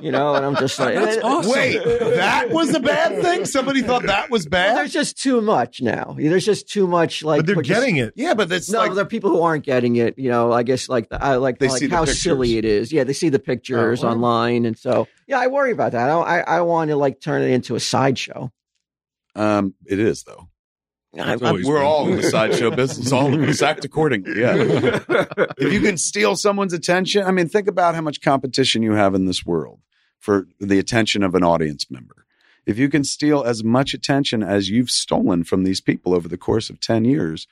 you know. And I'm just like, That's and- awesome. wait, that was a bad thing? Somebody thought that was Well, bad? there's just too much now. There's just too much. Like, but they're what you- getting it. Yeah, but it's No, like, there are people who aren't getting it. You know, I guess like the, I like They like see how pictures. silly it is. Yeah, they see the pictures Oh, well. online, and so yeah, I worry about that. I I, I want to like turn it into a sideshow. um, it is though. I, It's always We're all in the sideshow business. All of us act accordingly. Yeah. if you can steal someone's attention, I mean, think about how much competition you have in this world for the attention of an audience member. If you can steal as much attention as you've stolen from these people over the course of 10 years,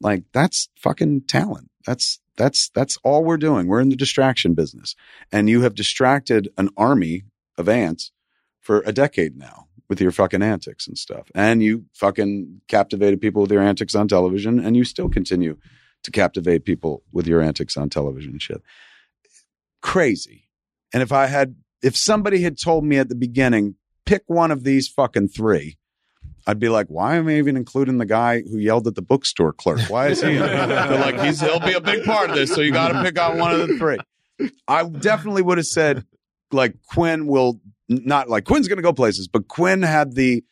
like that's fucking talent. That's that's that's all we're doing. We're in the distraction business. And you have distracted an army of ants for a decade now with your fucking antics and stuff. And you fucking captivated people with your antics on television and you still continue to captivate people with your antics on television and shit. Crazy. And if I had if somebody had told me at the beginning, pick one of these fucking three, I'd be like, why am I even including the guy who yelled at the bookstore clerk? Why is he? They're like, he's he'll be a big part of this, so you got to pick out one of the three. I definitely would have said, like Quinn will not like Quinn's going to go places, but Quinn had the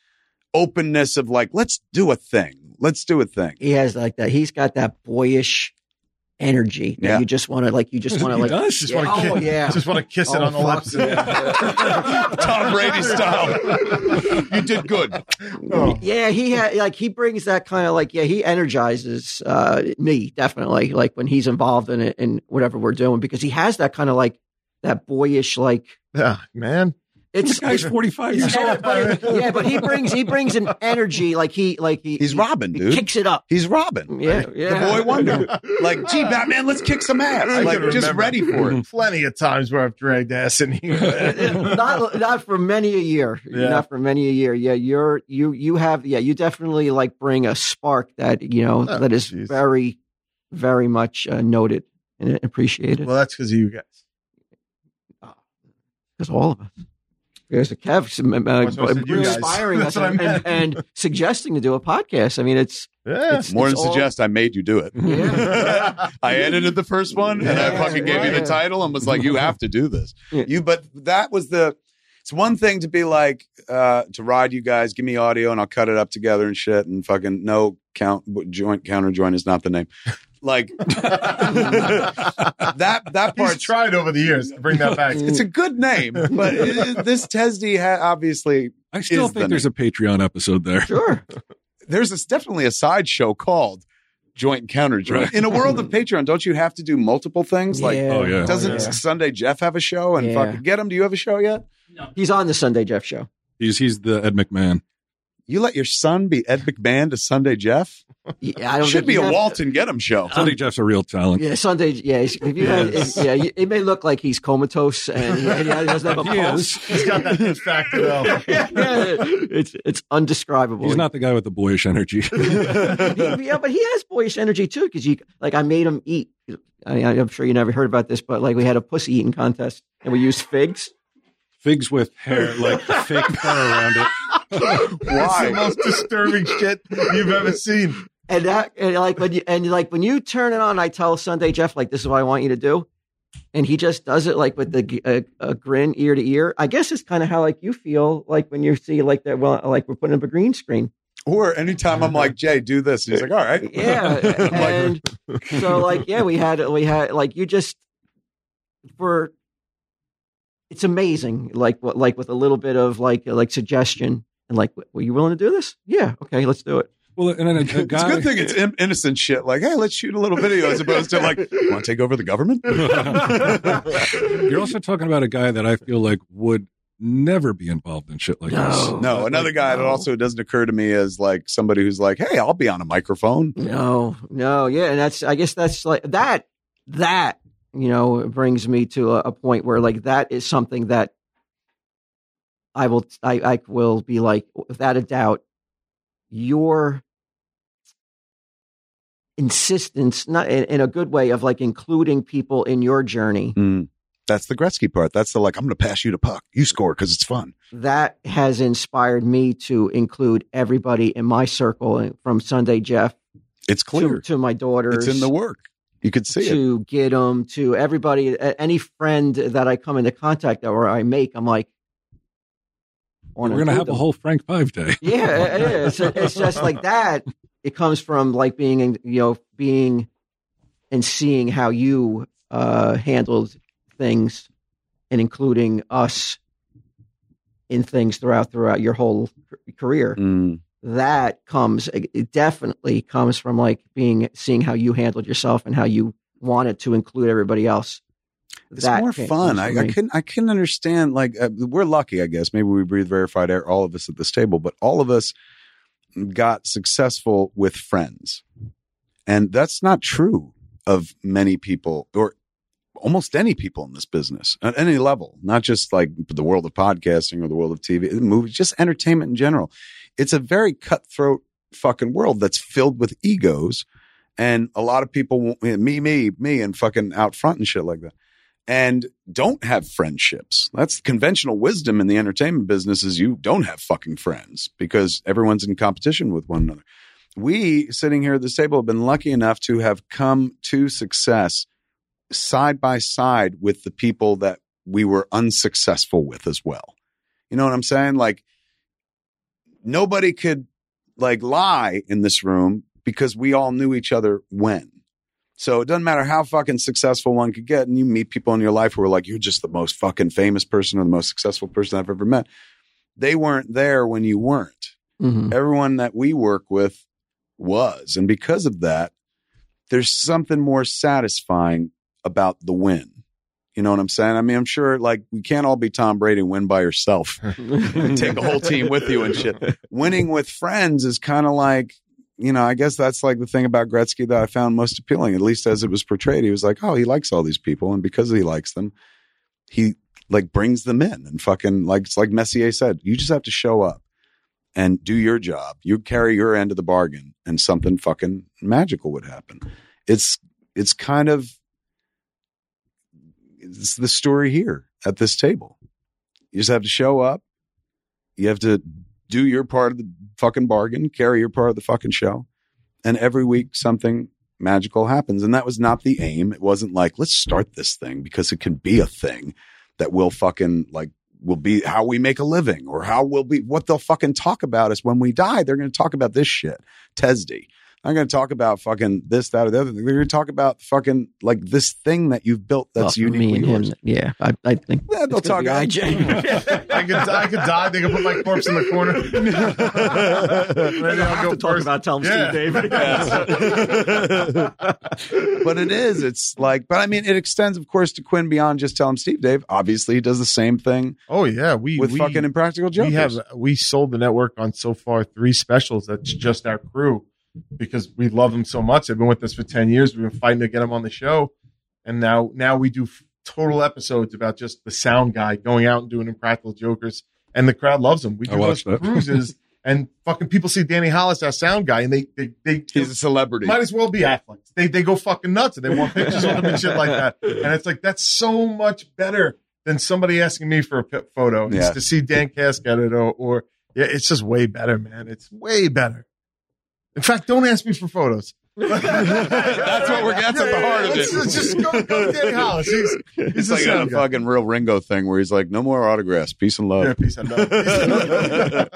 openness of like, let's do a thing, let's do a thing. he has like that. He's got that boyish energy that Yeah. you just want to like. You just want to like. does? Just Yeah. want to Oh, kiss, yeah. just want to kiss it Oh, on the lips. yeah. Tom Brady style. you did good. Oh. Yeah, he had like he brings that kind of like yeah he energizes uh, me definitely like when he's involved in it and whatever we're doing because he has that kind of like that boyish like Yeah, man. It's This guy's 45 years old. but- yeah but he brings he brings an energy like he like he He's he- Robin, dude. he kicks it up He's Robin. yeah yeah The boy wonder. Like, gee, Batman, let's kick some ass. I Like, just remember. ready for it. Plenty of times where I've dragged ass in here. not not for many a year Yeah. not for many a year yeah you're you you have yeah you definitely like bring a spark that you know Oh, that is jeez. very very much uh, noted and appreciated well, that's because of you guys. because all of us. There's a Kev uh, That's what I said, you guys. inspiring us what I and, and, and suggesting to do a podcast. I mean, it's Yeah. it's More than all- suggest, I made you do it. Yeah. I edited the first one and I Yeah, fucking gave you the title and was like, you have to do this. Yeah. You, but that was the, it's one thing to be like, uh, to ride you guys, give me audio and I'll cut it up together and shit and fucking no count, joint, counter joint is not the name. Like that, that He's part's tried over the years to bring that back. it's a good name, but it, this Tesdy ha- obviously I still is the think there's a Patreon episode there. Sure. there's a, definitely a sideshow called joint counter joint. Right. In a world of Patreon, don't you have to do multiple things? Like, Yeah. Oh, yeah. Oh, doesn't yeah. Sunday Jeff have a show? And Yeah. fucking get him. Do you have a show yet? No, He's on the Sunday Jeff show. He's he's the Ed McMahon. You let your son be Ed McMahon to Sunday Jeff? Yeah, I don't Should think be a have- Walton get him show. Sunday Jeff's a real talent. Yeah, Sunday. Yeah, he's- if you had, it, yeah, you- it may look like he's comatose and he, and he doesn't have a He pulse. is. He's got that hit factor though. yeah, it's it's undescribable. He's not the guy with the boyish energy. Yeah, but he has boyish energy too. Because you, like, I made him eat. I mean, I'm sure you never heard about this, but like, we had a pussy eating contest, and we used figs. Figs with hair, like fake fur around it. Why? It's the most disturbing shit you've ever seen. And that, and like when you, and like when you turn it on, I tell Sunday Jeff, like, this is what I want you to do, and he just does it like with the uh, a grin ear to ear. I guess it's kind of how like you feel like when you see like that. Well, like we're putting up a green screen. Or anytime I'm like, Jay, do this. He's like, all right. Yeah, and so like yeah, we had we had like you just for it's amazing like what like with a little bit of like like suggestion and like were you willing to do this? Yeah, okay, let's do it. Well, and then a, a it's a good thing it's in- innocent shit. Like, hey, let's shoot a little video as opposed to like, want to take over the government? You're also talking about a guy that I feel like would never be involved in shit like this. No. No, another guy that also doesn't occur to me as like somebody who's like, hey, I'll be on a microphone. No, no, yeah, and that's I guess that's like that that you know brings me to a, a point where like that is something that I will I, I will be like without a doubt your insistence not in, in a good way of like including people in your journey Mm. That's the Gretzky part. That's the like, I'm going to pass you the puck. You score because it's fun. That has inspired me to include everybody in my circle, uh, from Sunday Jeff It's clear. to my daughters. It's in the work. You could see it. to get them to everybody, any friend that I come into contact with or I make. I'm like, We're going to include have a whole Frank Five day. Yeah, it is. It's just like that. It comes from like being, in- you know, being and seeing how you uh, handled things, and including us in things throughout throughout your whole career. Mm. That comes. It definitely comes from like being seeing how you handled yourself and how you wanted to include everybody else. It's That more fun. I, I couldn't. I couldn't understand. Like uh, we're lucky, I guess. Maybe we breathe verified air, all of us at this table, but all of us got successful with friends, and that's not true of many people or almost any people in this business at any level. Not just like the world of podcasting or the world of TV, movies, just entertainment in general. It's a very cutthroat fucking world that's filled with egos, and a lot of people, me, me, me, and fucking out front and shit like that and don't have friendships. That's conventional wisdom in the entertainment business is you don't have fucking friends because everyone's in competition with one another. We sitting here at this table have been lucky enough to have come to success side by side with the people that we were unsuccessful with as well. You know what I'm saying? Like nobody could like lie in this room because we all knew each other when. So it doesn't matter how fucking successful one could get. And you meet people in your life who are like, you're just the most fucking famous person or the most successful person I've ever met. They weren't there when you weren't. Mhm. Everyone that we work with was. And because of that, there's something more satisfying about the win. You know what I'm saying? I mean, I'm sure like we can't all be Tom Brady and win by yourself take a whole team with you and shit. Winning with friends is kind of like, you know, I guess that's like the thing about Gretzky that I found most appealing, at least as it was portrayed. He was like, oh, he likes all these people. And because he likes them, he like brings them in and fucking like, it's like Messier said, you just have to show up and do your job. You carry your end of the bargain and something fucking magical would happen. It's, it's kind of, it's the story here at this table. You just have to show up. You have to do your part of the fucking bargain, carry your part of the fucking show. And every week something magical happens. And that was not the aim. It wasn't like, let's start this thing because it can be a thing that will fucking like will be how we make a living or how we'll be what they'll fucking talk about us when we die. They're going to talk about this shit. TESD. I'm going to talk about fucking this, that, or the other thing. They're going to talk about fucking like this thing that you've built that's Well, for uniquely me and yours. him. Yeah, I, I think Yeah, they'll it's talk be IJ. I could, I could die. They could put my corpse in the corner. Maybe I I'll have go to talk first. about Tell 'em Yeah. Steve Dave. but it is. It's like, but I mean, it extends, of course, to Quinn beyond just tell 'em Steve Dave. Obviously, he does the same thing Oh yeah, we with we, fucking impractical jokers. we have we sold the network on so far three specials. That's just our crew because we love them so much. They've been with us for ten years. We've been fighting to get them on the show, and now now we do f- total episodes about just the sound guy going out and doing impractical jokers, and the crowd loves them. We do those that. cruises, and fucking people see Danny Hollis, our sound guy, and they they they. He's a celebrity. might as well be athletes. They they go fucking nuts and they want pictures of them and shit like that. And it's like that's so much better than somebody asking me for a photo. It's Yeah. to see Dan Cask at it or, or yeah, it's just way better, man. It's way better. In fact, don't ask me for photos. That's what we're- that's at the heart of let's- it. let's just go, go to Danny Hollis. He's, he's It's the like a guy. fucking real Ringo thing where he's like, no more autographs, peace and love. Yeah, peace and love. Peace and love.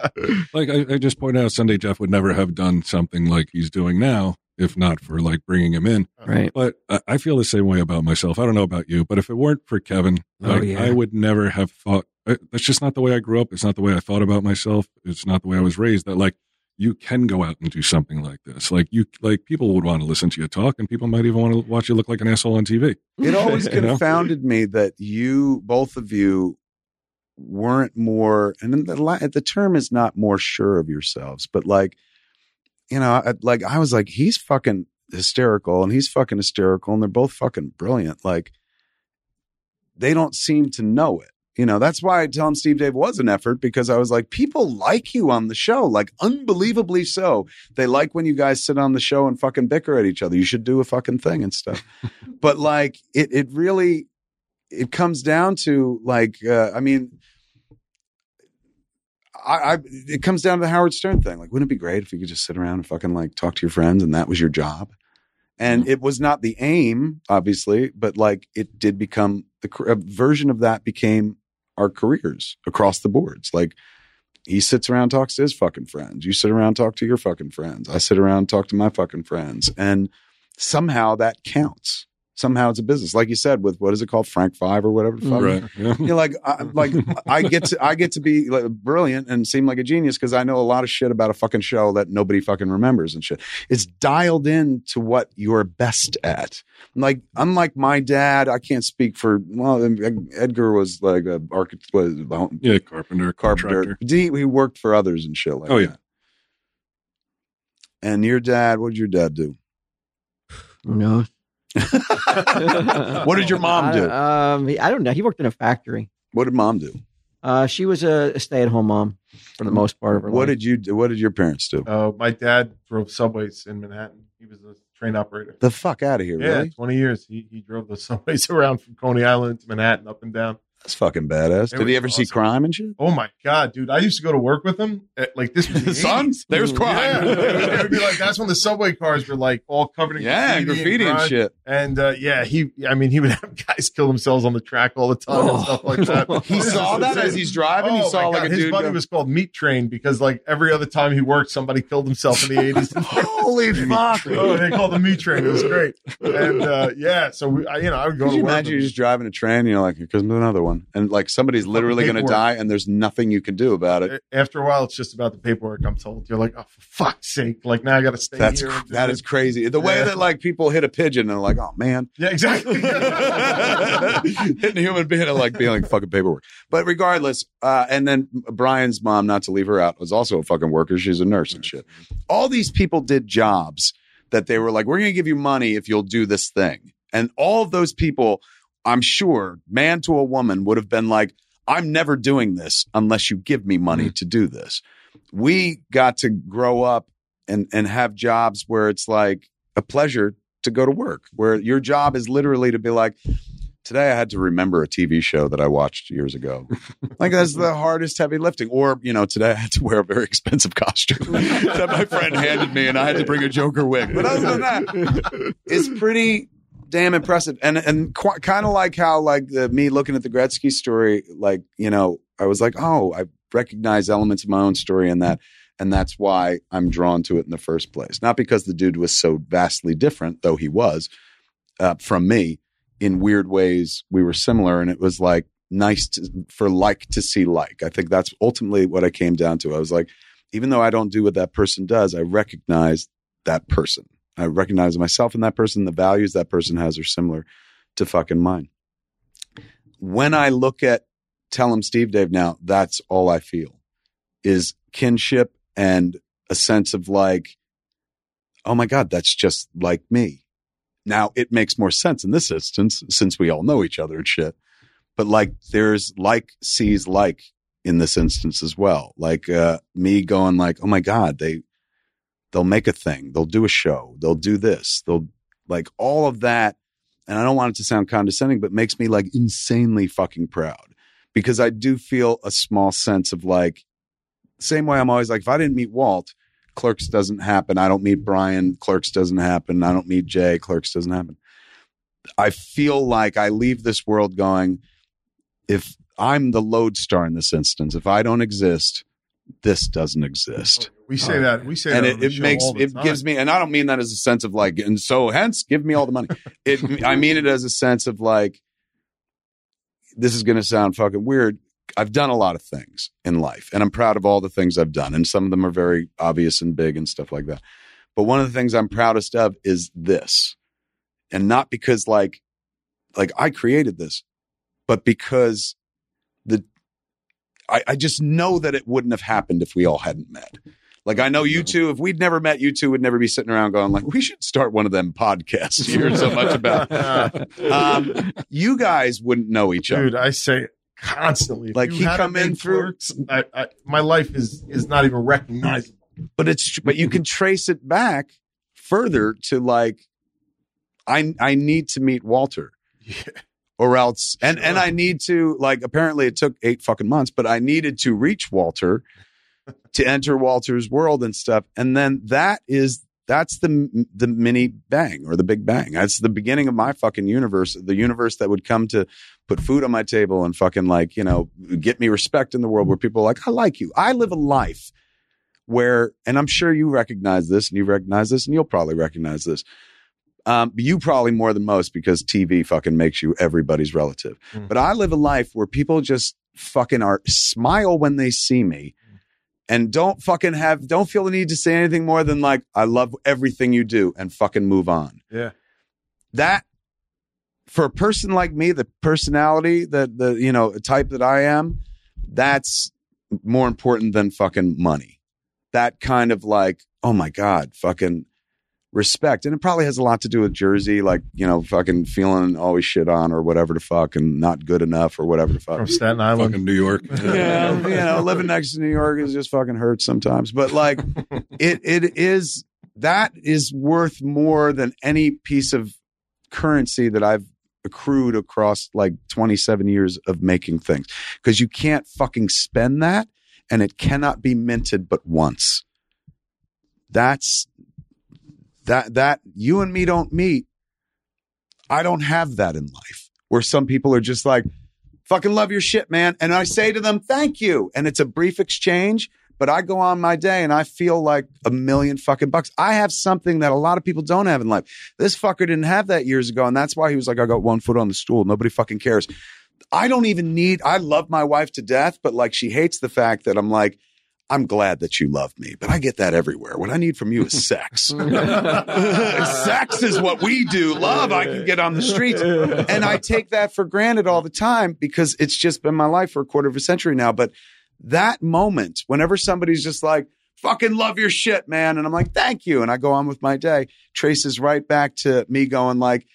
Like I, I just pointed out, Sunday Jeff would never have done something like he's doing now if not for like bringing him in. Uh-huh. right. But I, I feel the same way about myself. I don't know about you, but if it weren't for Kevin, Oh, like, yeah. I would never have thought. I, that's just not the way I grew up. It's not the way I thought about myself. It's not the way I was raised. That like you can go out and do something like this. Like you, like people would want to listen to you talk, and people might even want to watch you look like an asshole on TV. It always You know? confounded me that you, both of you, weren't more, and then the, the term is not more sure of yourselves, but like, you know, I, like I was like, he's fucking hysterical and he's fucking hysterical and they're both fucking brilliant. Like, they don't seem to know it. You know, that's why I tell 'em Steve Dave was an effort because I was like, people like you on the show, like unbelievably so. They like when you guys sit on the show and fucking bicker at each other. You should do a fucking thing and stuff. but like, it it really, it comes down to like, uh, I mean, I, I it comes down to the Howard Stern thing. Like, wouldn't it be great if you could just sit around and fucking like talk to your friends and that was your job? And it was not the aim, obviously, but like it did become the a version of that became our careers across the boards. Like he sits around, talks to his fucking friends. You sit around, talk to your fucking friends. I sit around, talk to my fucking friends. And somehow that counts. Somehow it's a business. Like you said, with what is it called? Frank Five or whatever. Right. Yeah. You know, like, I, like I get to, I get to be like, brilliant and seem like a genius because I know a lot of shit about a fucking show that nobody fucking remembers and shit. It's dialed in to what you're best at. Like, unlike my dad, I can't speak for. Well, Edgar was like a architect, was a Yeah, carpenter, carpenter. contractor. He, he worked for others and shit like Oh, yeah. that. And your dad, what did your dad do? Who knows? What did your mom do? don't- Um, I don't know. He worked in a factory. What did mom do? Uh, she was a, a stay-at-home mom for the most part of her What life. did you do? What did your parents do? Uh, my dad drove subways in Manhattan. He was a train operator. The fuck out of here, Yeah, really? 20 years. He, he drove the subways around from Coney Island to Manhattan, up and down. That's fucking badass. Did he ever see crime and shit? Oh my god, dude! I used to go to work with him. At, like this was the Son, 80s. there's Yeah, crime. it would be like that's when the subway cars were like all covered in Yeah, graffiti and grime. shit. And uh, yeah, he, I mean, he would have guys kill themselves on the track all the time and stuff like that. He saw that as he's driving. he Oh, saw my like a his buddy go- was called Meat Train because like every other time he worked, somebody killed himself in the eighties. Holy fuck! oh, they called him Meat Train. It was great. And uh, yeah, so we, I, you know, I would go Could you imagine you're just driving a train and you're like, comes another one. And like somebody's literally going to die and there's nothing you can do about it. After a while, it's just about the paperwork. I'm told you're like, oh, for fuck's sake! Like now I got to stay That's, here. cr- that is crazy. The way Yeah. that like people hit a pigeon and they're like, oh man. yeah, exactly. Hitting a human being and like being like fucking paperwork. But regardless, uh, and then Bryan's mom, not to leave her out, was also a fucking worker. She's a nurse and shit. All these people did jobs that they were like, we're going to give you money if you'll do this thing. And all of those people, I'm sure, man to a woman, would have been like, I'm never doing this unless you give me money mm. to do this. We got to grow up and, and have jobs where it's like a pleasure to go to work, where your job is literally to be like, today I had to remember a TV show that I watched years ago. like that's the hardest heavy lifting. Or, you know, today I had to wear a very expensive costume that my friend handed me and I had to bring a Joker wig. But other than that, it's pretty damn impressive. And and qu- kind of like how like the, me looking at the Gretzky story, like, you know, I was like, oh, I recognize elements of my own story in that. And that's why I'm drawn to it in the first place. Not because the dude was so vastly different, though he was, uh, from me in weird ways. We were similar, and it was like nice to, for like to see like. I think that's ultimately what I came down to. I was like, even though I don't do what that person does, I recognize that person. I recognize myself in that person. The values that person has are similar to fucking mine. When I look at Tell 'em Steve Dave now, that's all I feel is kinship and a sense of like, oh my God, that's just like me. Now it makes more sense in this instance since we all know each other and shit. But like there's like sees like in this instance as well. Like uh me going like, oh my God, they they'll make a thing, they'll do a show, they'll do this, they'll like all of that. And I don't want it to sound condescending, but makes me like insanely fucking proud because I do feel a small sense of like, same way I'm always like, if I didn't meet Walt, Clerks doesn't happen. I don't meet Bryan, Clerks doesn't happen. I don't meet Jay, Clerks doesn't happen. I feel like I leave this world going, if I'm the lodestar in this instance, if I don't exist, this doesn't exist. We say that. We say And that. it, it makes it time. gives me, and I don't mean that as a sense of like, and so hence give me all the money. It, I mean it as a sense of like, this is going to sound fucking weird. I've done a lot of things in life, and I'm proud of all the things I've done, and some of them are very obvious and big and stuff like that. But one of the things I'm proudest of is this, and not because like, like I created this, but because the, I, I just know that it wouldn't have happened if we all hadn't met. Like I know you two, if we'd never met, you two would never be sitting around going like, we should start one of them podcasts you hear so much about. Um, you guys wouldn't know each other. dude. I say it constantly. If Like, he come in through- I, I, my life is is not even recognizable. but it's but you can trace it back further to like I I need to meet Walter. Yeah. or else and and I need to like apparently it took eight fucking months, but I needed to reach Walter to enter Walter's world and stuff. And then that is that's the the mini bang or the big bang. That's the beginning of my fucking universe, the universe that would come to put food on my table and fucking like, you know, get me respect in the world where people are like, I like you. I live a life where, and I'm sure you recognize this and you recognize this and you'll probably recognize this. Um, you probably more than most because TV fucking makes you everybody's relative. Mm. But I live a life where people just fucking are smile when they see me and don't fucking have, don't feel the need to say anything more than like, I love everything you do and fucking move on. Yeah. That for a person like me, the personality that the, you know, type that I am, that's more important than fucking money. That kind of like, oh my God, fucking respect. And it probably has a lot to do with Jersey, like, you know, fucking feeling always shit on or whatever the fuck and not good enough or whatever the fuck. From Staten Island. Fucking New York. yeah, you know, living next to New York is just fucking hurts sometimes. But like it it is that is worth more than any piece of currency that I've accrued across like 27 years of making things. Because you can't fucking spend that and it cannot be minted but once. That's that that you and me don't meet. I don't have that in life where some people are just like, fucking love your shit, man. And I say to them, thank you. And it's a brief exchange, but I go on my day and I feel like a million fucking bucks. I have something that a lot of people don't have in life. This fucker didn't have that years ago. And that's why he was like, I got one foot on the stool. Nobody fucking cares. I don't even need, I love my wife to death, but like she hates the fact that I'm like, I'm glad that you love me, but I get that everywhere. What I need from you is sex. sex is what we do. Love, I can get on the streets. And I take that for granted all the time because it's just been my life for a quarter of a century now. But that moment, whenever somebody's just like, fucking love your shit, man. And I'm like, thank you. And I go on with my day, traces right back to me going like,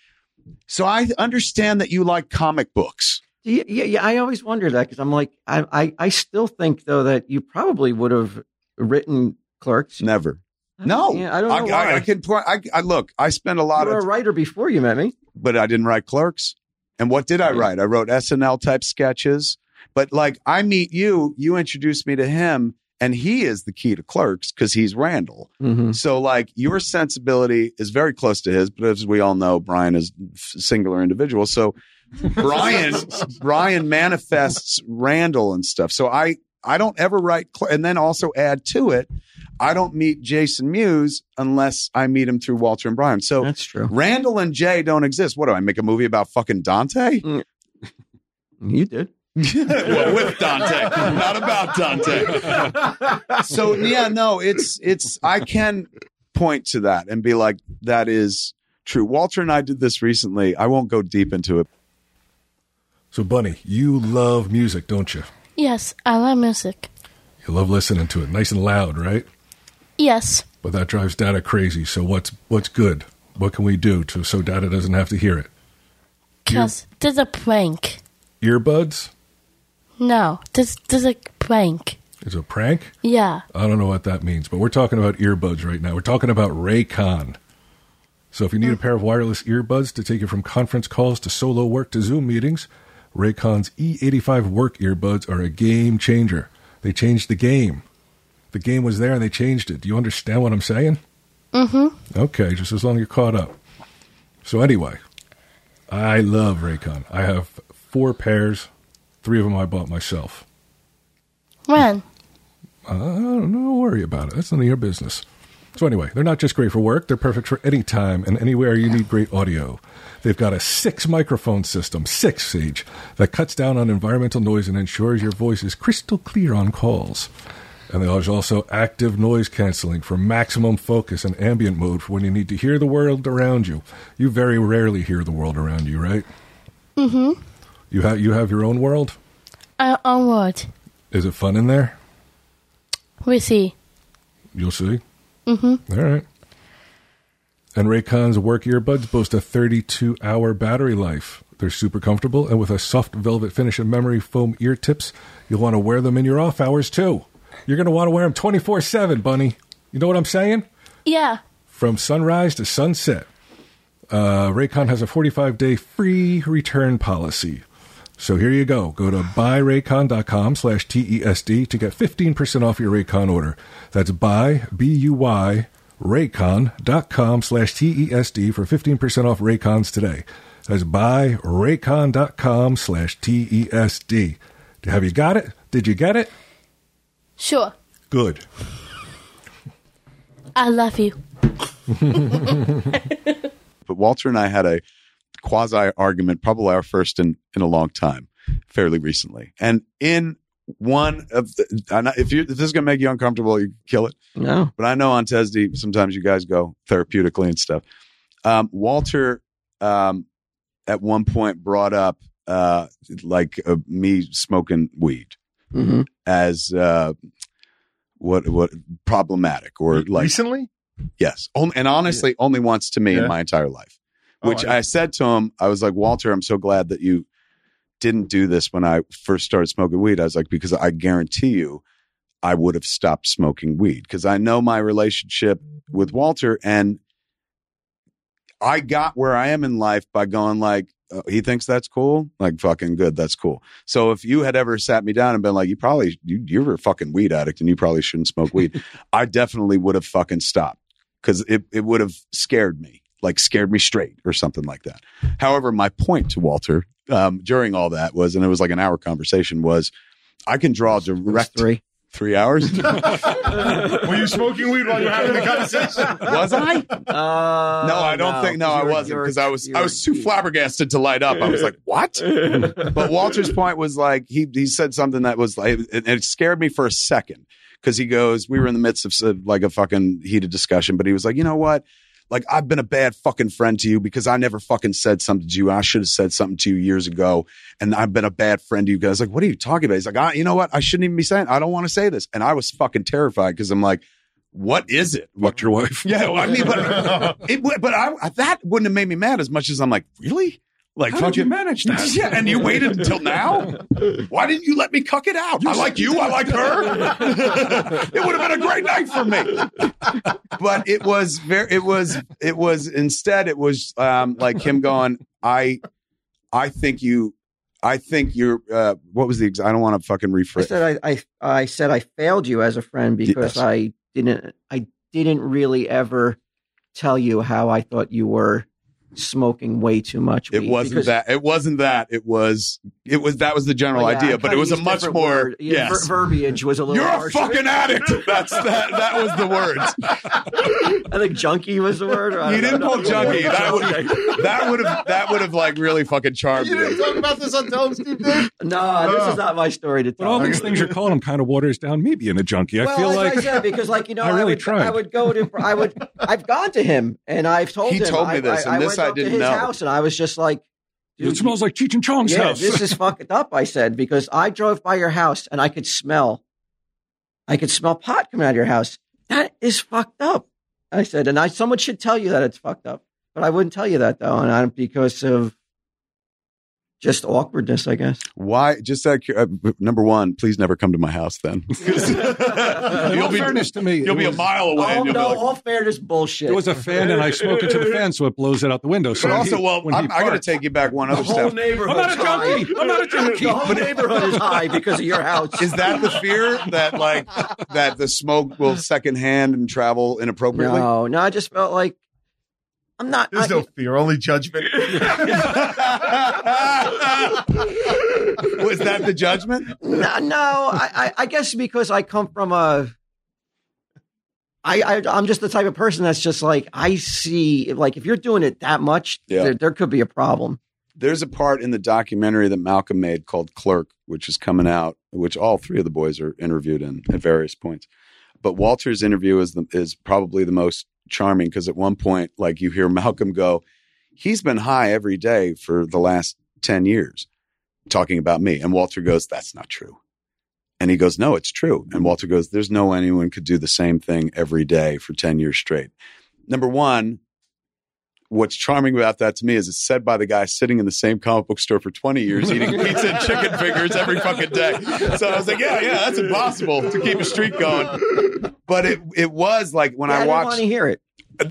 so I understand that you like comic books. Yeah, yeah, yeah. I always wonder that because I'm like, I, I, I still think though that you probably would have written Clerks. Never. No, Yeah, I don't know I, why. I can point. I, I look. I spent a lot you were of a writer before you met me. but I didn't write clerks. And what did I write? I wrote SNL type sketches. But like I meet you, you introduce me to him, and he is the key to clerks because he's Randall. Mm-hmm. So like your sensibility is very close to his, but as we all know, Bryan is singular individual. So Bryan Bryan manifests Randall and stuff. So I I don't ever write cl- and then also add to it, I don't meet Jason Mewes unless I meet him through Walter and Bryan. So That's true. Randall and Jay don't exist. What do I make a movie about fucking Dante? Mm. You did. well, with Dante, not about Dante. So yeah, no, it's it's I can point to that and be like, that is true. Walter and I did this recently. I won't go deep into it. So, Bunny, you love music, don't you? Yes, I love music. You love listening to it, nice and loud, right? Yes. But that drives Dada crazy. So, what's what's good? What can we do to so Dada doesn't have to hear it? Because there's a prank. Earbuds No, there's, there's a prank. is a prank. Yeah. I don't know what that means, but we're talking about earbuds right now. We're talking about Raycon. So if you need a mm. pair of wireless earbuds to take you from conference calls to solo work to Zoom meetings, Raycon's E85 work earbuds are a game changer. They changed the game. The game was there and they changed it. Do you understand what I'm saying? Mm-hmm. Okay, just as long as you're caught up. So anyway, I love Raycon. I have four pairs. Three of them I bought myself. When? Uh, don't worry about it. That's none of your business. So anyway, they're not just great for work; they're perfect for any time and anywhere you need great audio. They've got a six microphone system, six Sage, that cuts down on environmental noise and ensures your voice is crystal clear on calls. And there's also active noise canceling for maximum focus and ambient mode for when you need to hear the world around you. You very rarely hear the world around you, right? Mm-hmm. You have you have your own world. Uh, onward. Is it fun in there? We see. You'll see. Mm-hmm. All right. And Raycon's work earbuds boast a 32 hour battery life. They're super comfortable, and with a soft velvet finish and memory foam ear tips, you'll want to wear them in your off hours too. You're going to want to wear them 24 7, Bunny. You know what I'm saying? Yeah. From sunrise to sunset. uh, Raycon has a 45 day free return policy. So here you go. Go to buyraycon.com slash TESD to get 15% off your Raycon order. That's buy, B-U-Y, raycon.com slash TESD for 15% off Raycons today. That's buy buyraycon.com slash TESD. Have you got it? Did you get it? Sure. Good. I love you. But Walter and I had a quasi argument, probably our first in, in a long time, fairly recently. And in one of the, know- if you if this is gonna make you uncomfortable, you kill it. No. But I know on TESD, sometimes you guys go therapeutically and stuff. Um, Walter, um, at one point brought up, uh, like uh, me smoking weed hmm as, uh, what, what problematic or like, recently. yes. Only, and honestly, only once to me Yeah. in my entire life, Oh, which I- I said to him, I was like, Walter, I'm so glad that you didn't do this when I first started smoking weed. I was like, because I guarantee you, I would have stopped smoking weed because I know my relationship with Walter and I got where I am in life by going like, uh, he thinks that's cool. Like fucking good. That's cool. So if you had ever sat me down and been like, you probably, you, you're a fucking weed addict and you probably shouldn't smoke weed. I definitely would have fucking stopped because it, it would have scared me, like scared me straight or something like that. However, my point to Walter um, during all that was, and it was like an hour conversation was I can draw direct Three. three hours. Were you smoking weed while you were having the conversation? was I? Uh, No, I don't think. No, I You're- wasn't because I was I was too flabbergasted to light up. I was like, "What?" but Walter's point was like he he said something that was like it, it scared me for a second because he goes, "We were in the midst of like a fucking heated discussion," but he was like, "You know what?" Like I've been a bad fucking friend to you because I never fucking said something to you. I should have said something to you years ago, and I've been a bad friend to you guys. Like, what are you talking about? He's like, I, you know what? I shouldn't even be saying. I don't want to say this, and I was fucking terrified because I'm like, what is it? Fucked your wife. Yeah, well, I mean, but it, but I, that wouldn't have made me mad as much as I'm like, really? Like, How did you fucking- manage that? Yeah, and you waited until now. Why didn't you let me cuck it out? I like you. I like her. it would have been a great night for me. But it was very. It was. It was instead. It was um, like him going. I. I think you. I think you're. Uh, what was the? ex- I don't want to fucking I rephrase. said I, I I said I failed you as a friend because Yes. I didn't I didn't really ever tell you how I thought you were smoking way too much. It weed wasn't because- that. It wasn't that. It was. It was. That was the general Well, yeah, idea, but it was a much more. word. Yes. ver- verbiage was a little. You're a fucking addict. That's that. That was the words. I think junkie was the word. or I You didn't know. pull junkie. That would that would have that would have like really fucking charmed You didn't me. talk about this on Tell 'em Steve did? No, this is not my story to tell. But tell. all these things you're calling him kind of waters down me being a junkie. I well, feel like, like I said, because like you know, I I, really would, tried. I would go to, I would, I've gone to him and I've told He him. told me I, this, I, and I this went I up didn't to his know. house and I was just like, it smells like Cheech and Chong's yeah, house. this is fucked up. I said because I drove by your house and I could smell, I could smell pot coming out of your house. That is fucked up. I said, and I someone should tell you that it's fucked up, but I wouldn't tell you that though, and I because of just awkwardness, I guess. Why? Just out of cur- uh, number one, please never come to my house. Then In you'll be fairness to me, you'll it be a mile away. Oh and you'll no, be like, all fairness bullshit. It was a fan, and I smoked into the fan, so it blows it out the window. So but also, he- well, when he I'm, I got to take you back one other the whole step. neighborhood. I'm not a junkie. I'm not a junkie. The whole neighborhood is high because of your house. Is that the fear that like that the smoke will secondhand and travel inappropriately? No, no, I just felt like I'm not. There's I, no fear, only judgment. Was that the judgment? no, no I, I, I guess because I come from a. I, I I'm just the type of person that's just like I see like if you're doing it that much, Yeah. there, there could be a problem. There's a part in the documentary that Malcolm made called Clerk, which is coming out, which all three of the boys are interviewed in at various points. But Walter's interview is the, is probably the most charming because at one point, like you hear Malcolm go, "He's been high every day for the last ten years," talking about me, and Walter goes, "That's not true." And he goes, No, it's true. And Walter goes, There's no anyone could do the same thing every day for 10 years straight. Number one, what's charming about that to me is it's said by the guy sitting in the same comic book store for 20 years eating pizza and chicken fingers every fucking day. So I was like, Yeah, yeah, that's impossible to keep a streak going. But it it was like when Yeah, I didn't watched want to hear it.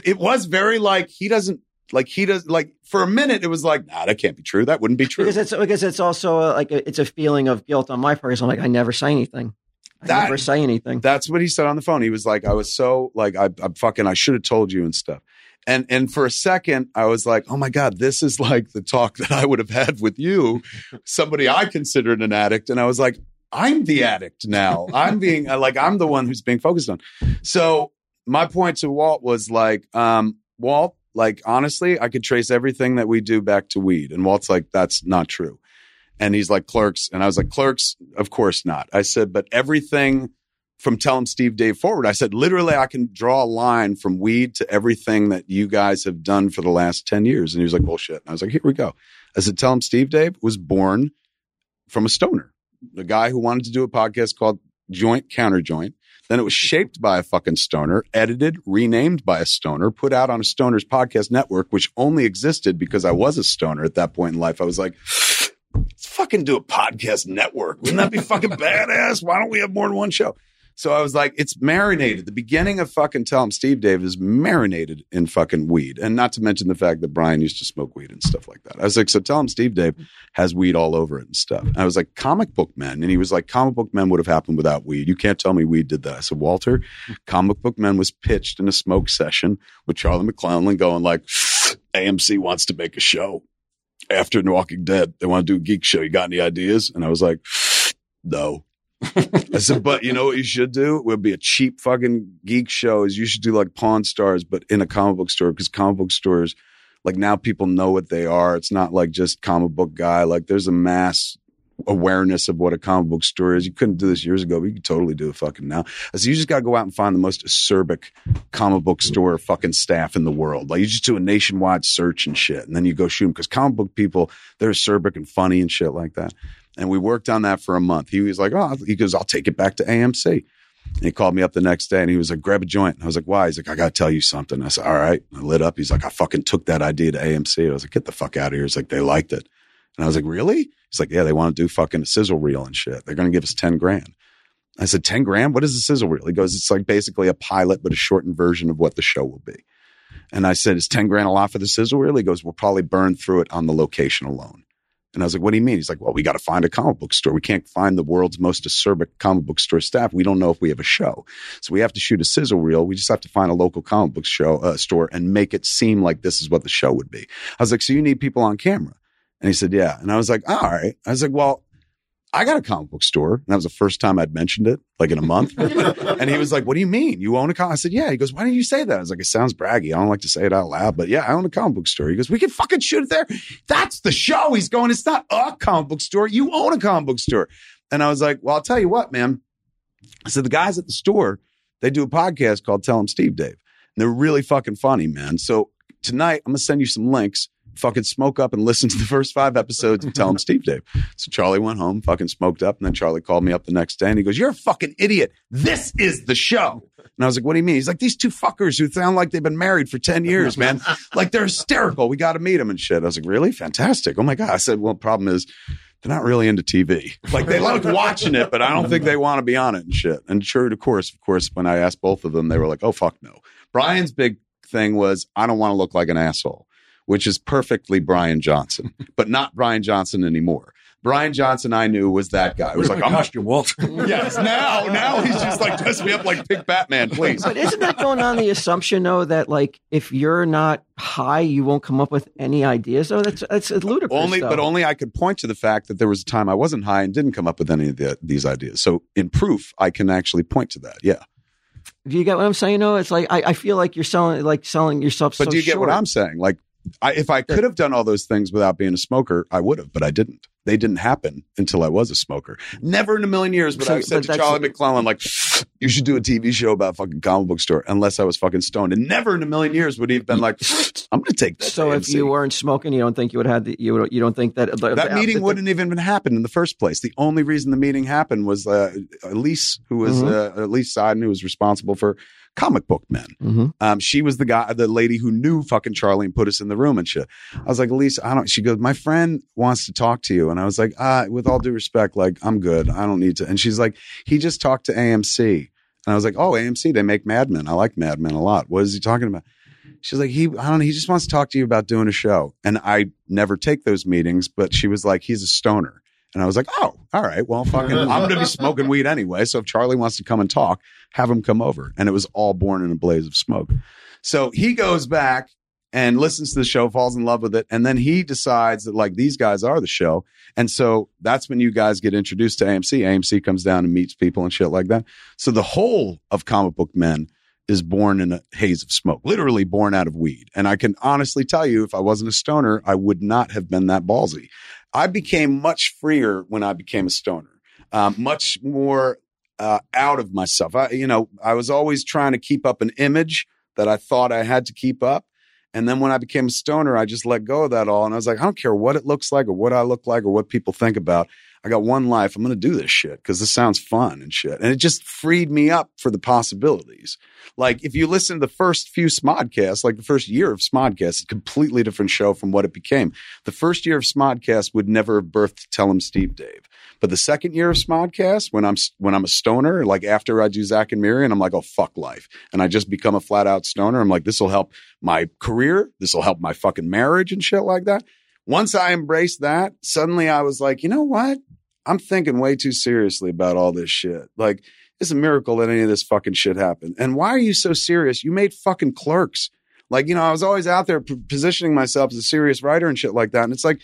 it was very like he doesn't Like he does. Like for a minute, it was like, nah, that can't be true. That wouldn't be true. because it's because it's also a, like a, it's a feeling of guilt on my part. So I'm like, I never say anything. I That- never say anything. That's what he said on the phone. He was like, I was so like, I, I'm fucking, I should have told you and stuff. And and for a second, I was like, oh my god, this is like the talk that I would have had with you, somebody I considered an addict, and I was like, I'm the addict now. I'm being like, I'm the one who's being focused on. So my point to Walt was like, um, Walt, like honestly, I could trace everything that we do back to weed, and Walt's like, that's not true. And he's like, clerks. And I was like, clerks, of course not. I said, but everything from Tell 'em Steve Dave forward, I said, literally, I can draw a line from weed to everything that you guys have done for the last 10 years. And he was like, bullshit. And I was like, here we go. I said, Tell 'em Steve Dave was born from a stoner, the guy who wanted to do a podcast called Joint Counter Joint. Then it was shaped by a fucking stoner, edited, renamed by a stoner, put out on a stoner's podcast network, which only existed because I was a stoner at that point in life. I was like, let's fucking do a podcast network. Wouldn't that be fucking badass? Why don't we have more than one show? So I was like, it's marinated. The beginning of fucking Tell 'em Steve Dave is marinated in fucking weed. And not to mention the fact that Bryan used to smoke weed and stuff like that. I was like, so Tell 'em Steve Dave has weed all over it and stuff. And I was like, comic book men. And he was like, comic book men would have happened without weed. You can't tell me weed did that. I said, Walter, comic book men was pitched in a smoke session with Charlie McClellan going like, AMC wants to make a show after Walking Dead. They want to do a geek show. You got any ideas? And I was like, no. I said, but you know what you should do? It would be a cheap fucking geek show. Is you should do like Pawn Stars, but in a comic book store because comic book stores, like now people know what they are. It's not like just comic book guy. Like there's a mass awareness of what a comic book store is. You couldn't do this years ago, but you could totally do it fucking now. I said, you just got to go out and find the most acerbic comic book store fucking staff in the world. Like you just do a nationwide search and shit, and then you go shoot them because comic book people they're acerbic and funny and shit like that. And we worked on that for a month. He was like, oh, he goes, I'll take it back to AMC. And he called me up the next day and he was like, grab a joint. And I was like, why? He's like, I got to tell you something. I said, all right. I lit up. He's like, I fucking took that idea to AMC. I was like, get the fuck out of here. He's like, they liked it. And I was like, really? He's like, yeah, they want to do fucking a sizzle reel and shit. They're going to give us 10 grand. I said, 10 grand? What is a sizzle reel? He goes, it's like basically a pilot, but a shortened version of what the show will be. And I said, is 10 grand a lot for the sizzle reel? He goes, we'll probably burn through it on the location alone. And I was like, what do you mean? He's like, well, we got to find a comic book store. We can't find the world's most acerbic comic book store staff. We don't know if we have a show. So we have to shoot a sizzle reel. We just have to find a local comic book show, uh, store and make it seem like this is what the show would be. I was like, so you need people on camera. And he said, yeah. And I was like, all right. I was like, well, I got a comic book store. And that was the first time I'd mentioned it, like in a month. and he was like, what do you mean? You own a comic? I said, yeah. He goes, why didn't you say that? I was like, it sounds braggy. I don't like to say it out loud, but yeah, I own a comic book store. He goes, we can fucking shoot it there. That's the show. He's going, it's not a comic book store. You own a comic book store. And I was like, well, I'll tell you what, man. I said, the guys at the store, they do a podcast called Tell 'em Steve Dave. And they're really fucking funny, man. So tonight, I'm going to send you some links. Fucking smoke up and listen to the first five episodes and tell Tell 'em Steve Dave. So Charlie went home, fucking smoked up. And then Charlie called me up the next day and he goes, You're a fucking idiot. This is the show. And I was like, What do you mean? He's like, These two fuckers who sound like they've been married for 10 years, man. like they're hysterical. We got to meet them and shit. I was like, Really? Fantastic. Oh my God. I said, Well, problem is, they're not really into TV. Like they like watching it, but I don't think they want to be on it and shit. And sure, of course, of course, when I asked both of them, they were like, "Oh fuck no." Bryan's big thing was, "I don't want to look like an asshole," which is perfectly Bryan Johnson, but not Bryan Johnson anymore. Bryan Johnson, I knew was that guy. It was oh like, "I'm not." you, Walt. Yes, now, now he's just like dress me up like Big Batman, please. But isn't that going on the assumption though that like if you're not high, you won't come up with any ideas? Oh, that's that's ludicrous. Only, though. but only I could point to the fact that there was a time I wasn't high and didn't come up with any of the, these ideas. So, in proof, I can actually point to that. Yeah. Do you get what I'm saying? No, it's like I, I feel like you're selling like selling yourself. But so do you get what. I'm saying? Like, I, if I could have done all those things without being a smoker, I would have, but I didn't. They didn't happen until I was a smoker. Never in a million years would So- I have said to Charlie McClellan, like, you should do a TV show about fucking comic book store, unless I was fucking stoned. And never in a million years would he have been like, I'm going to take that. So if you weren't smoking, you don't think you would have had the, you would- you don't think that the, that the- meeting the- wouldn't even happen in the first place. The only reason the meeting happened was uh, Elise, who was Mhm. uh, Elise Seiden, who was responsible for comic book men. Mhm. Um, she was the guy, the lady who knew fucking Charlie and put us in the room and shit. I was like, Elise, I don't. She goes, my friend wants to talk to you, and I was like, ah, with all due respect, like I'm good. I don't need to. And she's like, he just talked to AMC, and I was like, oh, AMC, they make Mad Men. I like Mad Men a lot. What is he talking about? She's like, he, I don't know, he just wants to talk to you about doing a show. And I never take those meetings, but she was like, he's a stoner. And I was like, oh, all right. Well, fucking, I'm going to be smoking weed anyway. So if Charlie wants to come and talk, have him come over. And it was all born in a blaze of smoke. So he goes back and listens to the show, falls in love with it. And then he decides that like these guys are the show. And so that's when you guys get introduced to AMC. AMC comes down and meets people and shit like that. So the whole of comic book men is born in a haze of smoke, literally born out of weed. And I can honestly tell you, if I wasn't a stoner, I would not have been that ballsy. I became much freer when I became a stoner, um, much more uh, out of myself. I, you know, I was always trying to keep up an image that I thought I had to keep up. And then when I became a stoner, I just let go of that all. And I was like, I don't care what it looks like or what I look like or what people think about. I got one life. I'm going to do this shit because this sounds fun and shit. And it just freed me up for the possibilities. Like if you listen to the first few Smodcasts, like the first year of Smodcast, a completely different show from what it became. The first year of Smodcast would never have birthed Tell 'em Steve Dave. But the second year of Smodcast, when I'm when I'm a stoner, like after I do Zack and Miri, and I'm like, oh fuck life, and I just become a flat out stoner. I'm like, this will help my career. This will help my fucking marriage and shit like that. Once I embraced that, suddenly I was like, you know what? I'm thinking way too seriously about all this shit. Like, it's a miracle that any of this fucking shit happened. And why are you so serious? You made fucking clerks. Like, you know, I was always out there p- positioning myself as a serious writer and shit like that. And it's like,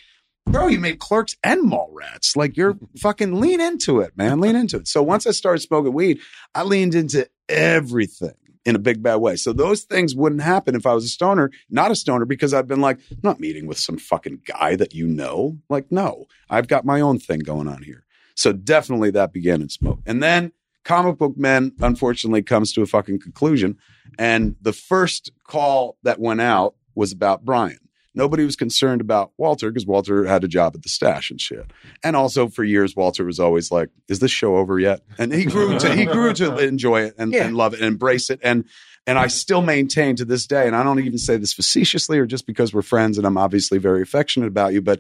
bro, you made clerks and Mallrats. Like, you're fucking lean into it, man. Lean into it. So once I started smoking weed, I leaned into everything in a big bad way. So those things wouldn't happen if I was a stoner, not a stoner, because I've been like, not meeting with some fucking guy that you know. Like, no, I've got my own thing going on here. So definitely that began in smoke. And then comic book men, unfortunately, comes to a fucking conclusion. And the first call that went out was about Bryan. Nobody was concerned about Walter because Walter had a job at the stash and shit. And also for years, Walter was always like, "Is this show over yet?" And he grew to he grew to enjoy it and, Yeah. and love it and embrace it. And and I still maintain to this day, and I don't even say this facetiously or just because we're friends and I'm obviously very affectionate about you, but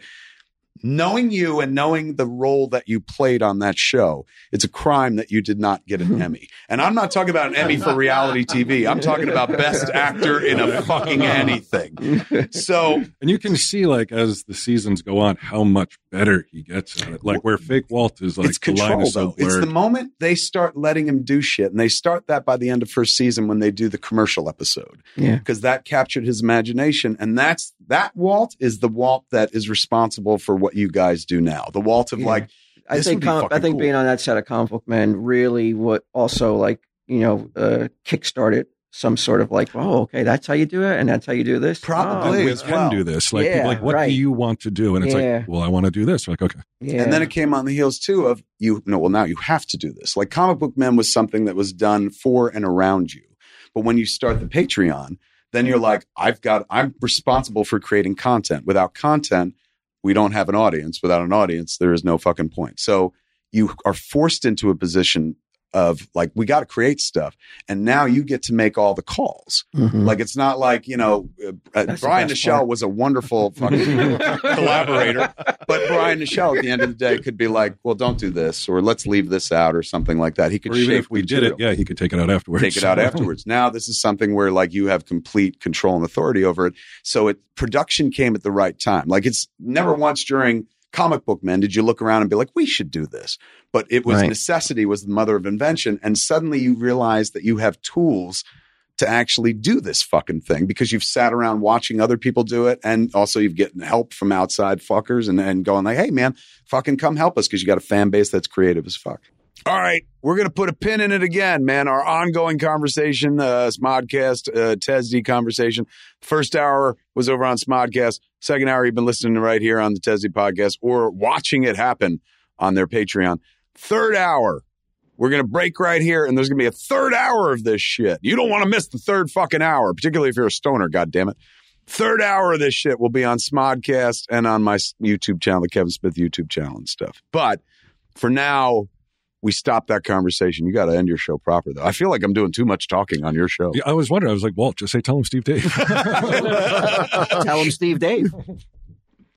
knowing you and knowing the role that you played on that show, it's a crime that you did not get an hmm. Emmy. And I'm not talking about an Emmy for reality TV. I'm talking about best actor in a fucking anything. So And you can see, like, as the seasons go on, how much better he gets at it. Like, where fake Walt is like, it's the control is so though. It's the moment they start letting him do shit, and they start that by the end of first season when they do the commercial episode. Yeah. because that captured his imagination, and that's that Walt is the Walt that is responsible for what you guys do now. The Walt of Yeah. like I think would be com- I think cool. being on that set of comic book men really what also like you know uh, kickstarted some sort of like oh okay that's how you do it and that's how you do this Probably. Oh, we as can well. do this. Like, Yeah, people like, what right. do you want to do? And it's Yeah. like, well, I want to do this. Like, okay. yeah. And then it came on the heels too of you no, well now you have to do this. Like comic book men was something that was done for and around you. But when you start the Patreon, then you're like, I've got I'm responsible for creating content. Without content, we don't have an audience. Without an audience, there is no fucking point. So you are forced into a position of like, we got to create stuff. And now you get to make all the calls. Mhm. Like it's not like you know uh, uh, That's the Brian best Nichelle part. was a wonderful fucking collaborator, but Brian Nichelle at the end of the day could be like, well, don't do this, or let's leave this out, or something like that. He could Or even shape if we the did it, yeah, he could take it out afterwards. take it out afterwards. Now this is something where like you have complete control and authority over it. So it production came at the right time. Like it's never once during comic book men did you look around and be like, we should do this. But it was Right. necessity was the mother of invention, and suddenly you realize that you have tools to actually do this fucking thing because you've sat around watching other people do it and also you've getting help from outside fuckers and, and going like, hey man, fucking come help us because you got a fan base that's creative as fuck. All right, we're gonna put a pin in it again, man. Our ongoing conversation, uh, Smodcast, uh, TESD conversation. First hour was over on Smodcast. Second hour, you've been listening right here on the TESD podcast or watching it happen on their Patreon. Third hour, we're going to break right here, and there's going to be a third hour of this shit. You don't want to miss the third fucking hour, particularly if you're a stoner, God damn it. Third hour of this shit will be on Smodcast and on my YouTube channel, the Kevin Smith YouTube channel and stuff. But for now, we stop that conversation. You got to end your show proper, though. I feel like I'm doing too much talking on your show. Yeah, I was wondering. I was like, Walt, just say, tell 'em Steve Dave. tell 'em Steve Dave